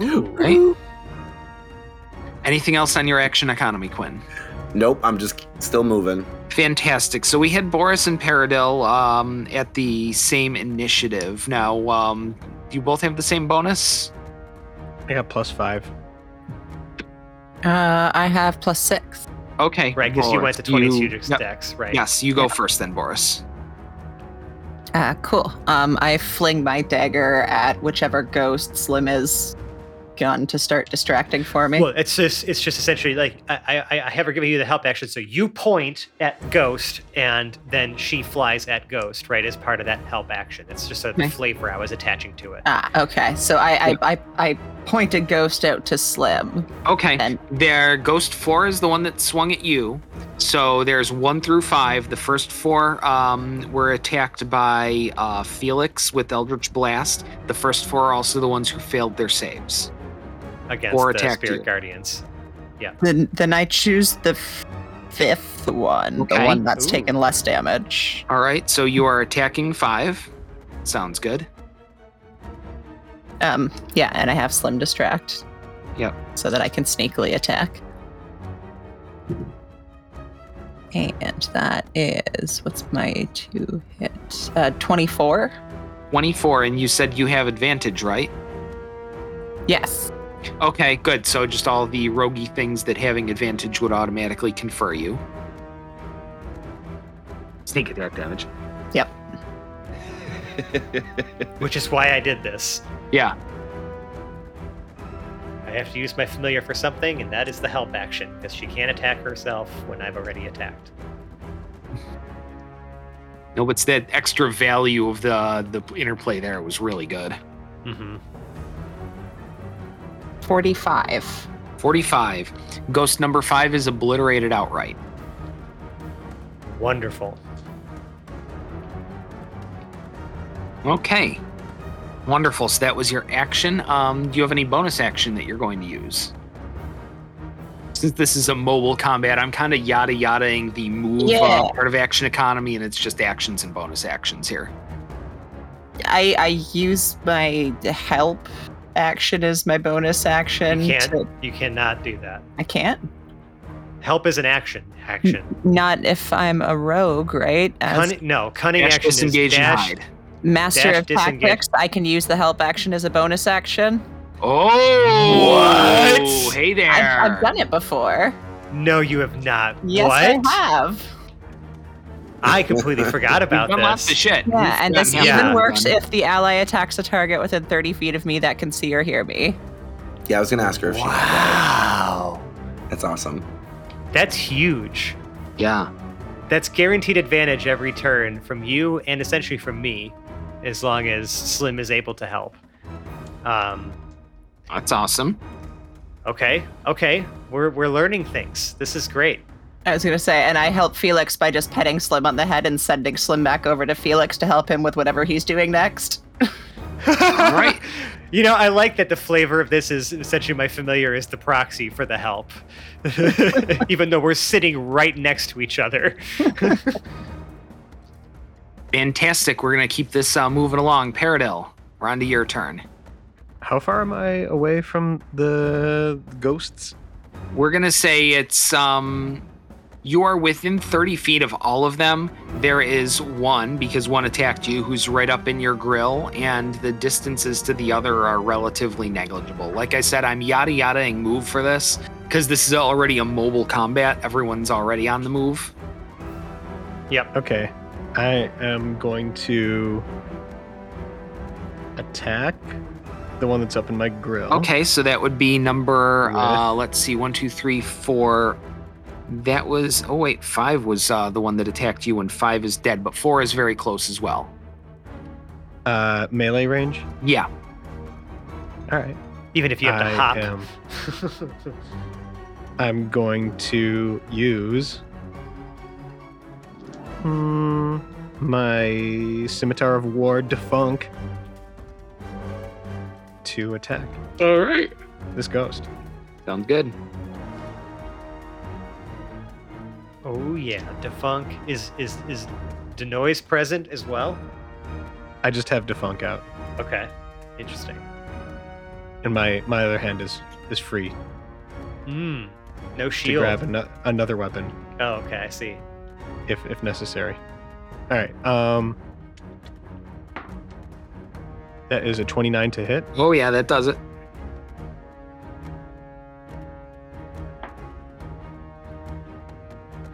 S3: Ooh, right. Anything else on your action economy, Quinn?
S5: Nope, I'm just still moving.
S3: Fantastic. So we had Boris and Paradil um, at the same initiative. Now, um, do you both have the same bonus?
S7: I got plus five.
S4: Uh, I have plus six.
S3: Okay.
S6: Right, because you went to 22
S3: you-
S6: to
S3: Yep.
S6: right?
S3: Yes, you go first then, Boris.
S4: Ah, cool. Um, I fling my dagger at whichever ghost Slim is gun to start distracting for me.
S6: Well, it's just it's just essentially like I, I I have her giving you the help action, so you point at Ghost, and then she flies at Ghost, right, as part of that help action. It's just a
S4: Okay.
S6: flavor I was attaching to it.
S4: ah, okay. So I, I, I, I pointed Ghost out to Slim.
S3: Okay.
S4: And-
S3: There, Ghost Four is the one that swung at you. So there's one through five. The first four um, were attacked by uh, Felix with Eldritch Blast. The first four are also the ones who failed their saves.
S6: against
S3: or
S6: the Spirit
S3: you.
S6: Guardians.
S4: Then, then I choose the f- fifth one,
S3: Okay.
S4: the one that's
S6: Ooh.
S4: taken less damage.
S3: All right. So you are attacking five. Sounds good.
S4: Um, yeah, and I have Slim distract.
S3: Yep.
S4: So that I can sneakily attack. And that is what's my two hit? Uh, twenty-four.
S3: 24, and you said you have advantage, right?
S4: Yes.
S3: Okay, good. So just all the roguey things that having advantage would automatically confer you. Sneak attack damage.
S6: Which is why I did this.
S3: Yeah.
S6: I have to use my familiar for something, and that is the help action, because she can't attack herself when I've already attacked.
S3: No, but it's that extra value of the the interplay there was really good.
S6: Mm-hmm.
S4: Forty-five.
S3: 45. Ghost number 5 is obliterated outright.
S6: Wonderful.
S3: Okay. Wonderful. So that was your action. Um, do you have any bonus action that you're going to use? Since this is a mobile combat, I'm kind of yada yadaing the move
S4: Yeah.
S3: uh, part of action economy, and it's just actions and bonus actions here.
S4: I I use my help action as my bonus action.
S6: You can't.
S4: to-
S6: You cannot do that.
S4: I can't.
S6: Help is an action. Action.
S4: Not if I'm a rogue, right? As
S6: Cunning, no, cunning
S3: Dash,
S6: action is
S3: disengage, and
S6: dash.
S3: hide.
S4: Master
S6: dash,
S4: of
S6: disengage.
S4: tactics, I can use the help action as a bonus action.
S3: Oh,
S6: What?
S3: Hey there.
S4: I've, I've done it before.
S6: No, you have not.
S4: Yes,
S6: what?
S4: I have.
S6: I completely forgot about
S3: We've done lots of
S6: this.
S3: shit.
S4: Yeah,
S3: We've
S4: and this
S6: yeah.
S4: even works if the ally attacks a target within 30 feet of me that can see or hear me.
S5: Yeah, I was gonna ask her if she
S7: Wow.
S5: that. That's awesome.
S6: That's huge.
S3: Yeah.
S6: That's guaranteed advantage every turn from you and essentially from me, as long as Slim is able to help. Um,
S3: That's awesome.
S6: okay, okay, we're we're learning things. This is great.
S4: I was going to say, and I help Felix by just petting Slim on the head and sending Slim back over to Felix to help him with whatever he's doing next.
S3: right.
S6: You know, I like that the flavor of this is essentially my familiar is the proxy for the help, even though we're sitting right next to each other.
S3: Fantastic. We're going to keep this uh, moving along. Paradil, we're on to your turn.
S7: How far am I away from the ghosts?
S3: We're going to say it's um you are within 30 feet of all of them. There is one because one attacked you who's right up in your grill and the distances to the other are relatively negligible. Like I said, I'm yada yadaing move for this because this is already a mobile combat. Everyone's already on the move. Yep.
S7: Okay. I am going to attack the one that's up in my grill.
S3: Okay, so that would be number uh let's see, one, two, three, four. That was oh wait, five was uh the one that attacked you, and five is dead, but four is very close as well.
S7: Uh, melee range.
S3: Yeah.
S7: All right.
S6: even if you have to
S7: I
S6: hop.
S7: am. I'm going to use hmm, my scimitar of war defunk
S2: to attack
S3: All right.
S2: this ghost.
S3: Sounds good.
S6: Oh yeah, Defunk is is is Denoise present as well?
S2: I just have defunk out,
S6: Okay, interesting.
S2: and my my other hand is is free
S6: Hmm. No
S2: to
S6: shield.
S2: grab ano- another weapon
S6: Oh, okay, I see.
S2: If if necessary. All right. Um, that is a 29 to hit.
S3: Oh yeah, that does it.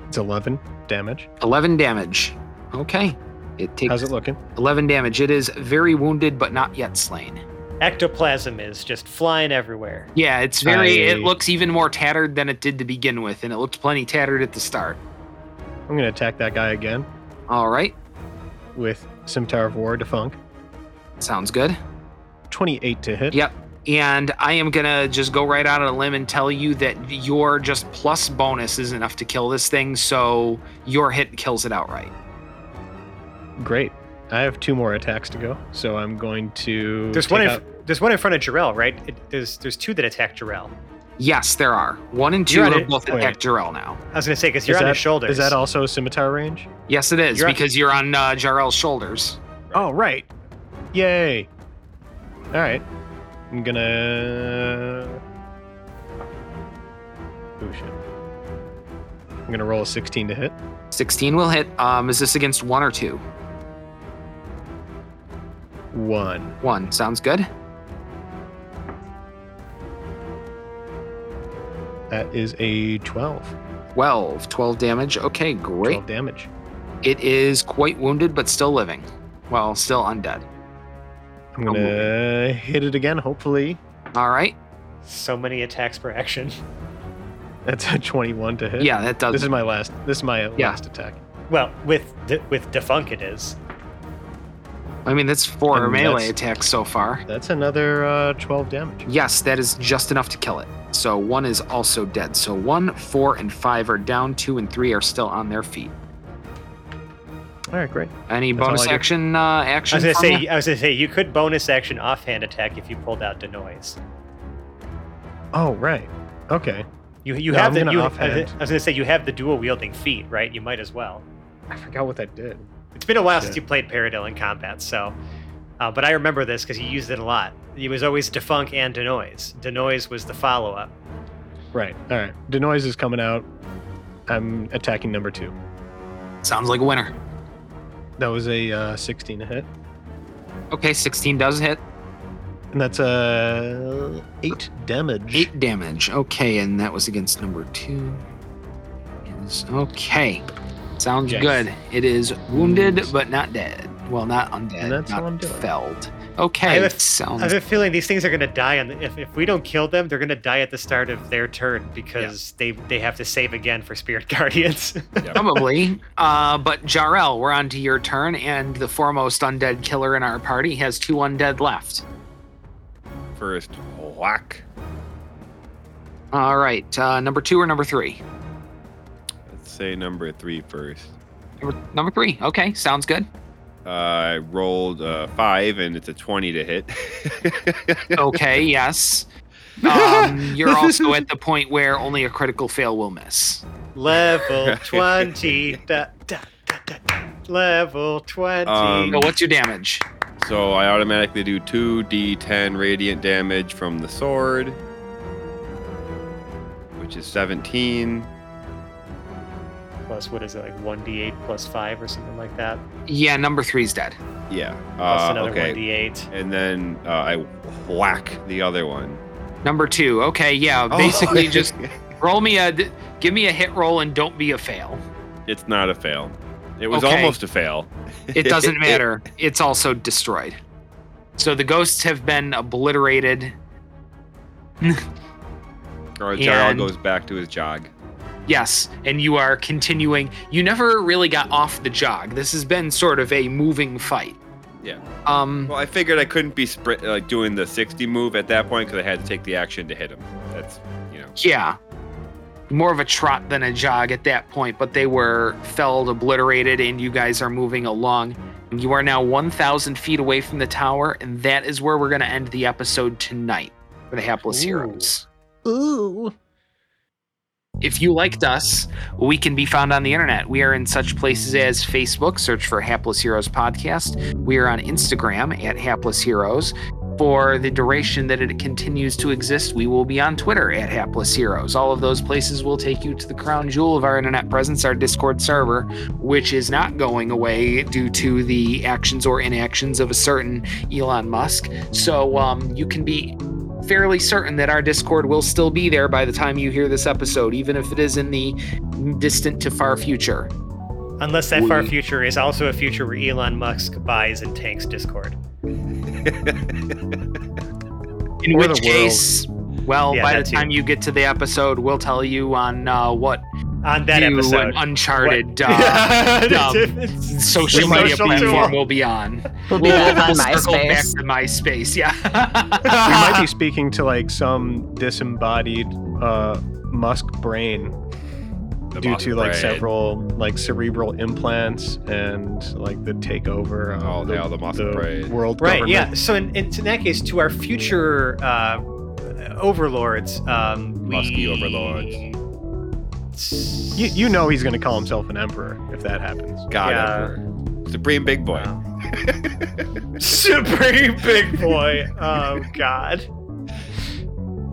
S2: It's 11 damage.
S3: 11 damage. Okay. It takes
S2: How's it looking?
S3: 11 damage. It is very wounded, but not yet slain.
S6: Ectoplasm is just flying everywhere.
S3: Yeah, it's very.
S2: I-
S3: It looks even more tattered than it did to begin with, and it looked plenty tattered at the start.
S2: I'm gonna attack that guy again
S3: All right,
S2: with Scimitar of War Defunk.
S3: sounds good.
S2: 28 to hit.
S3: Yep. And I am gonna just go right out on a limb and tell you that your just plus bonus is enough to kill this thing, so your hit kills it outright.
S2: Great. I have two more attacks to go, so I'm going to.
S6: There's
S2: take
S6: one in
S2: out-
S6: there's one in front of Jarrell, right? It, there's there's two that attack Jarrell.
S3: Yes, there are. One and 2
S6: You're on
S3: have
S6: it-
S3: both
S2: wait.
S3: attacked Jarrell now.
S6: I was gonna say because you're
S2: Is
S6: on
S2: that-
S6: his shoulders.
S2: Is that also a scimitar range?
S3: Yes, it is
S6: You're on-
S3: because you're on uh, Jarrell's shoulders.
S2: Oh, right. Yay. All right. I'm gonna. Oh shit. I'm gonna roll a 16 to hit.
S3: 16 will hit. Um, is this against one or two?
S2: One.
S3: One. Sounds good.
S2: That is a 12.
S3: 12. 12 damage. Okay, great.
S2: 12 damage.
S3: It is quite wounded, but still living. Well, still undead.
S2: I'm gonna hit it again. Hopefully,
S3: All right.
S6: so many attacks per action?
S2: that's a 21 to hit.
S3: Yeah, that does.
S2: This is my last. This is my
S3: Yeah.
S2: last attack.
S6: Well, with de- with Defunk it is.
S3: I mean, that's four
S2: And
S3: melee
S2: that's-
S3: attacks so far.
S2: That's another uh, 12 damage.
S3: Yes, that is just enough to kill it. So one is also dead. So one, four, and five are down. Two and three are still on their feet.
S2: All right, great.
S3: Any
S2: That's all
S3: bonus
S2: I do.
S3: action? Uh,
S6: I
S3: action.
S6: was gonna
S3: from
S6: say
S3: you?
S6: I was gonna say you could bonus action offhand attack if you pulled out Denoise.
S2: Oh, right. Okay.
S6: You you
S2: Yeah,
S6: have
S2: I'm
S6: the
S2: gonna
S6: you, I was gonna say you have the dual wielding feat, right? You might as well.
S2: I forgot what that did.
S6: It's been a while
S2: Shit.
S6: since you played Paradil in combat, so. Uh, but I remember this because he used it a lot. It was always Defunk and Denoise. Denoise was the follow up.
S2: Right. All right. Denoise is coming out. I'm attacking number two.
S3: Sounds like a winner.
S2: That was a uh, 16 to hit,
S3: Okay, 16 does hit.
S2: and that's a eight damage.
S3: Eight damage. Okay, and that was against number two. Okay. Sounds
S2: Yes.
S3: good. It is wounded but not dead. Well, not undead.
S2: And that's
S3: not
S2: how I'm doing.
S3: felled.
S6: I
S3: Okay,
S6: have a- I
S3: sounds
S6: have a feeling these things are gonna die, on the, if, if we don't kill them, they're gonna die at the start of their turn because they they have to save again for Spirit Guardians.
S3: Probably. Uh, but Jarrell, we're on to your turn, and the foremost undead killer in our party has two undead left.
S1: First whack.
S3: All right, uh, number two or number three?
S1: Let's say number three first.
S3: Number, number three. Okay, sounds good.
S1: Uh, I rolled uh, five, and it's a twenty to hit.
S3: Okay, yes. Um, you're also at the point where only a critical fail will miss.
S6: Level twenty. da, da, da, da, da. Level twenty.
S1: Um,
S3: So what's your damage?
S1: So I automatically do 2d10 radiant damage from the sword, which is 17.
S6: Plus what is it like one d eight plus five or something like that?
S3: Yeah, number three's dead.
S1: Yeah.
S6: Plus
S1: Uh,
S6: another one
S1: okay.
S6: d eight.
S1: And then uh, I whack the other one.
S3: Number two. Okay, yeah.
S1: Oh.
S3: Basically, just roll me a, give me a hit roll and don't be a fail.
S1: it's not a fail. It was
S3: Okay.
S1: almost a fail.
S3: It doesn't matter. It's also destroyed. So the ghosts have been obliterated.
S1: Or Jarl
S3: And-
S1: goes back to his jog.
S3: Yes, and you are continuing. You never really got off the jog. This has been sort of a moving fight.
S1: Yeah.
S3: Um.
S1: Well, I figured I couldn't be sprint like doing the 60 move at that point because I had to take the action to hit him. That's you know.
S3: Yeah. More of a trot than a jog at that point, but they were felled, obliterated, and you guys are moving along. You are now 1,000 feet away from the tower, and that is where we're going to end the episode tonight for the Hapless
S6: Ooh.
S3: Heroes.
S2: Ooh.
S3: If you liked us, we can be found on the internet. We are in such places as Facebook, search for Hapless Heroes Podcast. We are on Instagram at Hapless Heroes. For the duration that it continues to exist, we will be on Twitter at Hapless Heroes. All of those places will take you to the crown jewel of our internet presence, our Discord server, which is not going away due to the actions or inactions of a certain Elon Musk. So um, you can be fairly certain that our Discord will still be there by the time you hear this episode, even if it is in the distant to far future.
S6: Unless that far future is also a future where Elon Musk buys and tanks Discord.
S3: In
S2: Or the
S3: which case, well,
S6: Yeah,
S3: by the
S6: too.
S3: time you get to the episode, we'll tell you on uh, what
S6: On that
S3: new
S6: episode.
S3: and uncharted uh,
S6: Yeah.
S3: social
S6: Social
S3: media
S6: tool.
S3: platform we'll be on.
S4: We'll be back on
S3: circle back to MySpace. Yeah.
S2: we might be speaking to like some disembodied uh, Musk brain
S1: The
S2: due to like
S1: brain.
S2: several like cerebral implants and like the takeover of
S1: Oh,
S2: the,
S1: yeah, the Musk brain.
S2: world
S6: Right,
S2: government.
S6: yeah. So in, in, in that case, to our future uh, overlords, um, we...
S1: Musky overlords.
S2: You, you know he's gonna call himself an emperor if that happens.
S1: God,
S6: Yeah.
S1: Emperor. Supreme Big Boy.
S6: Wow. Supreme Big Boy. Oh God.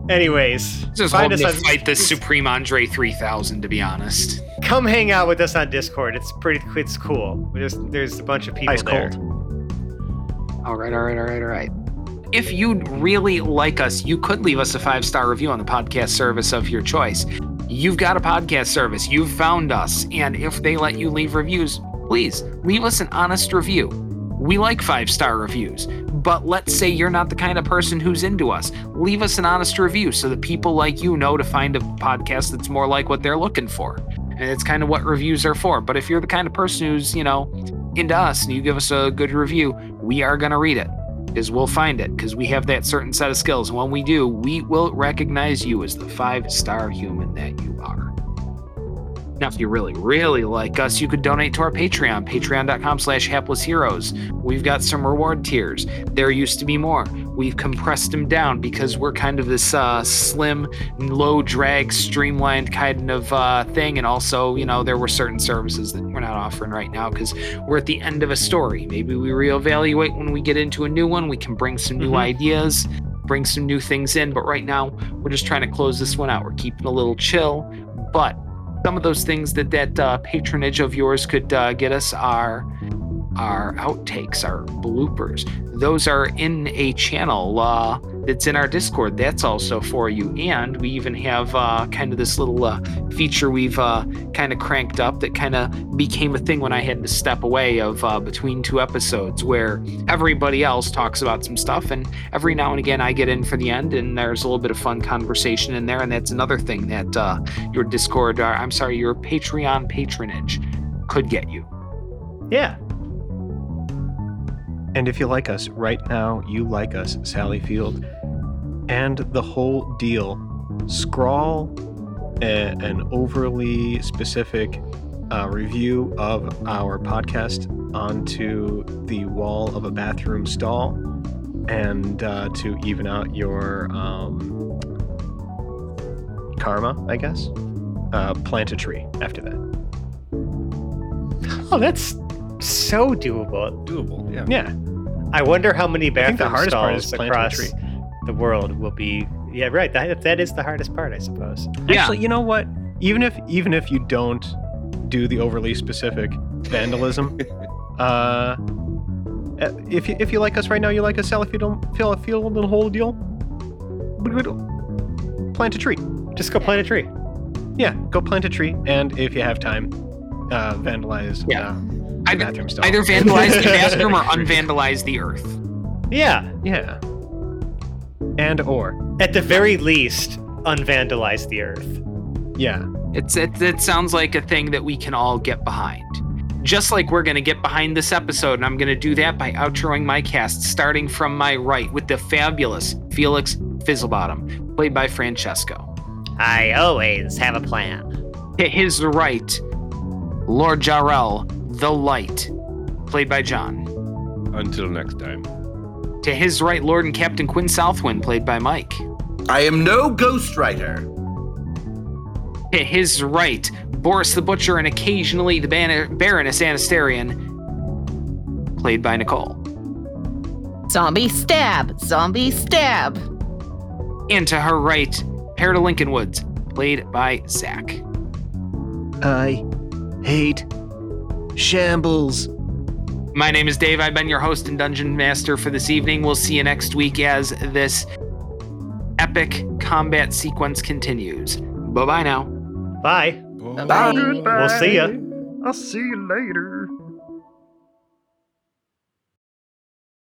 S6: Anyways,
S3: Just
S6: find
S3: hoping
S6: us
S3: to
S6: on,
S3: fight the Supreme Andre 3000, to be honest.
S6: come hang out with us on Discord. It's pretty. It's cool. There's there's a bunch of people
S2: Ice
S6: there.
S2: cold.
S3: All right, all right, all right, all right. If you'd really like us, you could leave us a five star review on the podcast service of your choice. You've got a podcast service, you've found us, and if they let you leave reviews, please leave us an honest review. We like five star reviews, but let's say you're not the kind of person who's into us. Leave us an honest review so that people like you know to find a podcast that's more like what they're looking for. And it's kind of what reviews are for. But if you're the kind of person who's, you know, into us and you give us a good review, we are going to read it because we'll find it because we have that certain set of skills. When we do, we will recognize you as the five star human that you are. Now, if you really, really like us, you could donate to our Patreon, patreon.com slash hapless heroes. We've got some reward tiers. There used to be more. We've compressed them down because we're kind of this uh, slim, low drag, streamlined kind of uh, thing. And also, you know, there were certain services that we're not offering right now because we're at the end of a story. Maybe we reevaluate when we get into a new one. We can bring some new
S6: Mhm.
S3: ideas, bring some new things in. But right now, we're just trying to close this one out. We're keeping a little chill. But some of those things that that uh, patronage of yours could uh, get us are our outtakes, our bloopers. Those are in a channel uh, that's in our Discord. That's also for you. And we even have uh, kind of this little uh, feature we've uh, kind of cranked up that kind of became a thing when I had to step away of uh, between two episodes where everybody else talks about some stuff. And every now and again, I get in for the end and there's a little bit of fun conversation in there. And that's another thing that uh, your Discord, or I'm sorry, your Patreon patronage could get you.
S6: Yeah.
S2: And if you like us right now, you like us, Sally Field, and the whole deal, scrawl a, an overly specific uh, review of our podcast onto the wall of a bathroom stall, and uh, to even out your um, karma, I guess, uh, plant a tree after that.
S6: Oh, that's so doable.
S1: Doable. Yeah.
S2: Yeah.
S6: I wonder how many
S2: I think the
S6: bathroom
S2: hardest part is
S6: stalls across
S2: tree.
S6: the world will be. Yeah, right. That that is the hardest part, I suppose.
S3: Yeah.
S2: Actually, you know what? Even if even if you don't do the overly specific vandalism, uh, if you if you like us right now, you like us, Sally Field, Field, Field, and the whole deal. Plant a tree.
S6: Just go plant a tree.
S2: Yeah, go plant a tree, and if you have time, uh, vandalize.
S3: Yeah.
S2: uh, the
S3: Either,
S2: bathroom stall.
S3: either vandalize the bathroom or unvandalize the earth.
S6: Yeah.
S2: Yeah. And or
S6: At the very least, unvandalize the earth.
S2: yeah,
S3: It's it, it sounds like a thing that we can all get behind. Just like we're going to get behind this episode, and I'm going to do that by outroing my cast, starting from my right with the fabulous Felix Fizzlebottom, played by Francesco.
S6: I always have a plan.
S3: To his right, Lord Jarrell, the Light, played by John.
S1: Until next time.
S3: To his right, Lord and Captain Quinn Southwind, played by Mike.
S5: I am no ghostwriter.
S3: To his right, Boris the Butcher and occasionally the Ban- Baroness Anasterian, played by Nicole.
S4: Zombie stab! Zombie stab!
S3: And to her right, Perda Lincoln Woods, played by Zach.
S2: I hate shambles.
S3: My name is Dave. I've been your host and dungeon master for this evening. We'll see you next week as this epic combat sequence continues. Bye bye now.
S6: Bye.
S4: Bye.
S6: We'll see you.
S7: I'll see you later.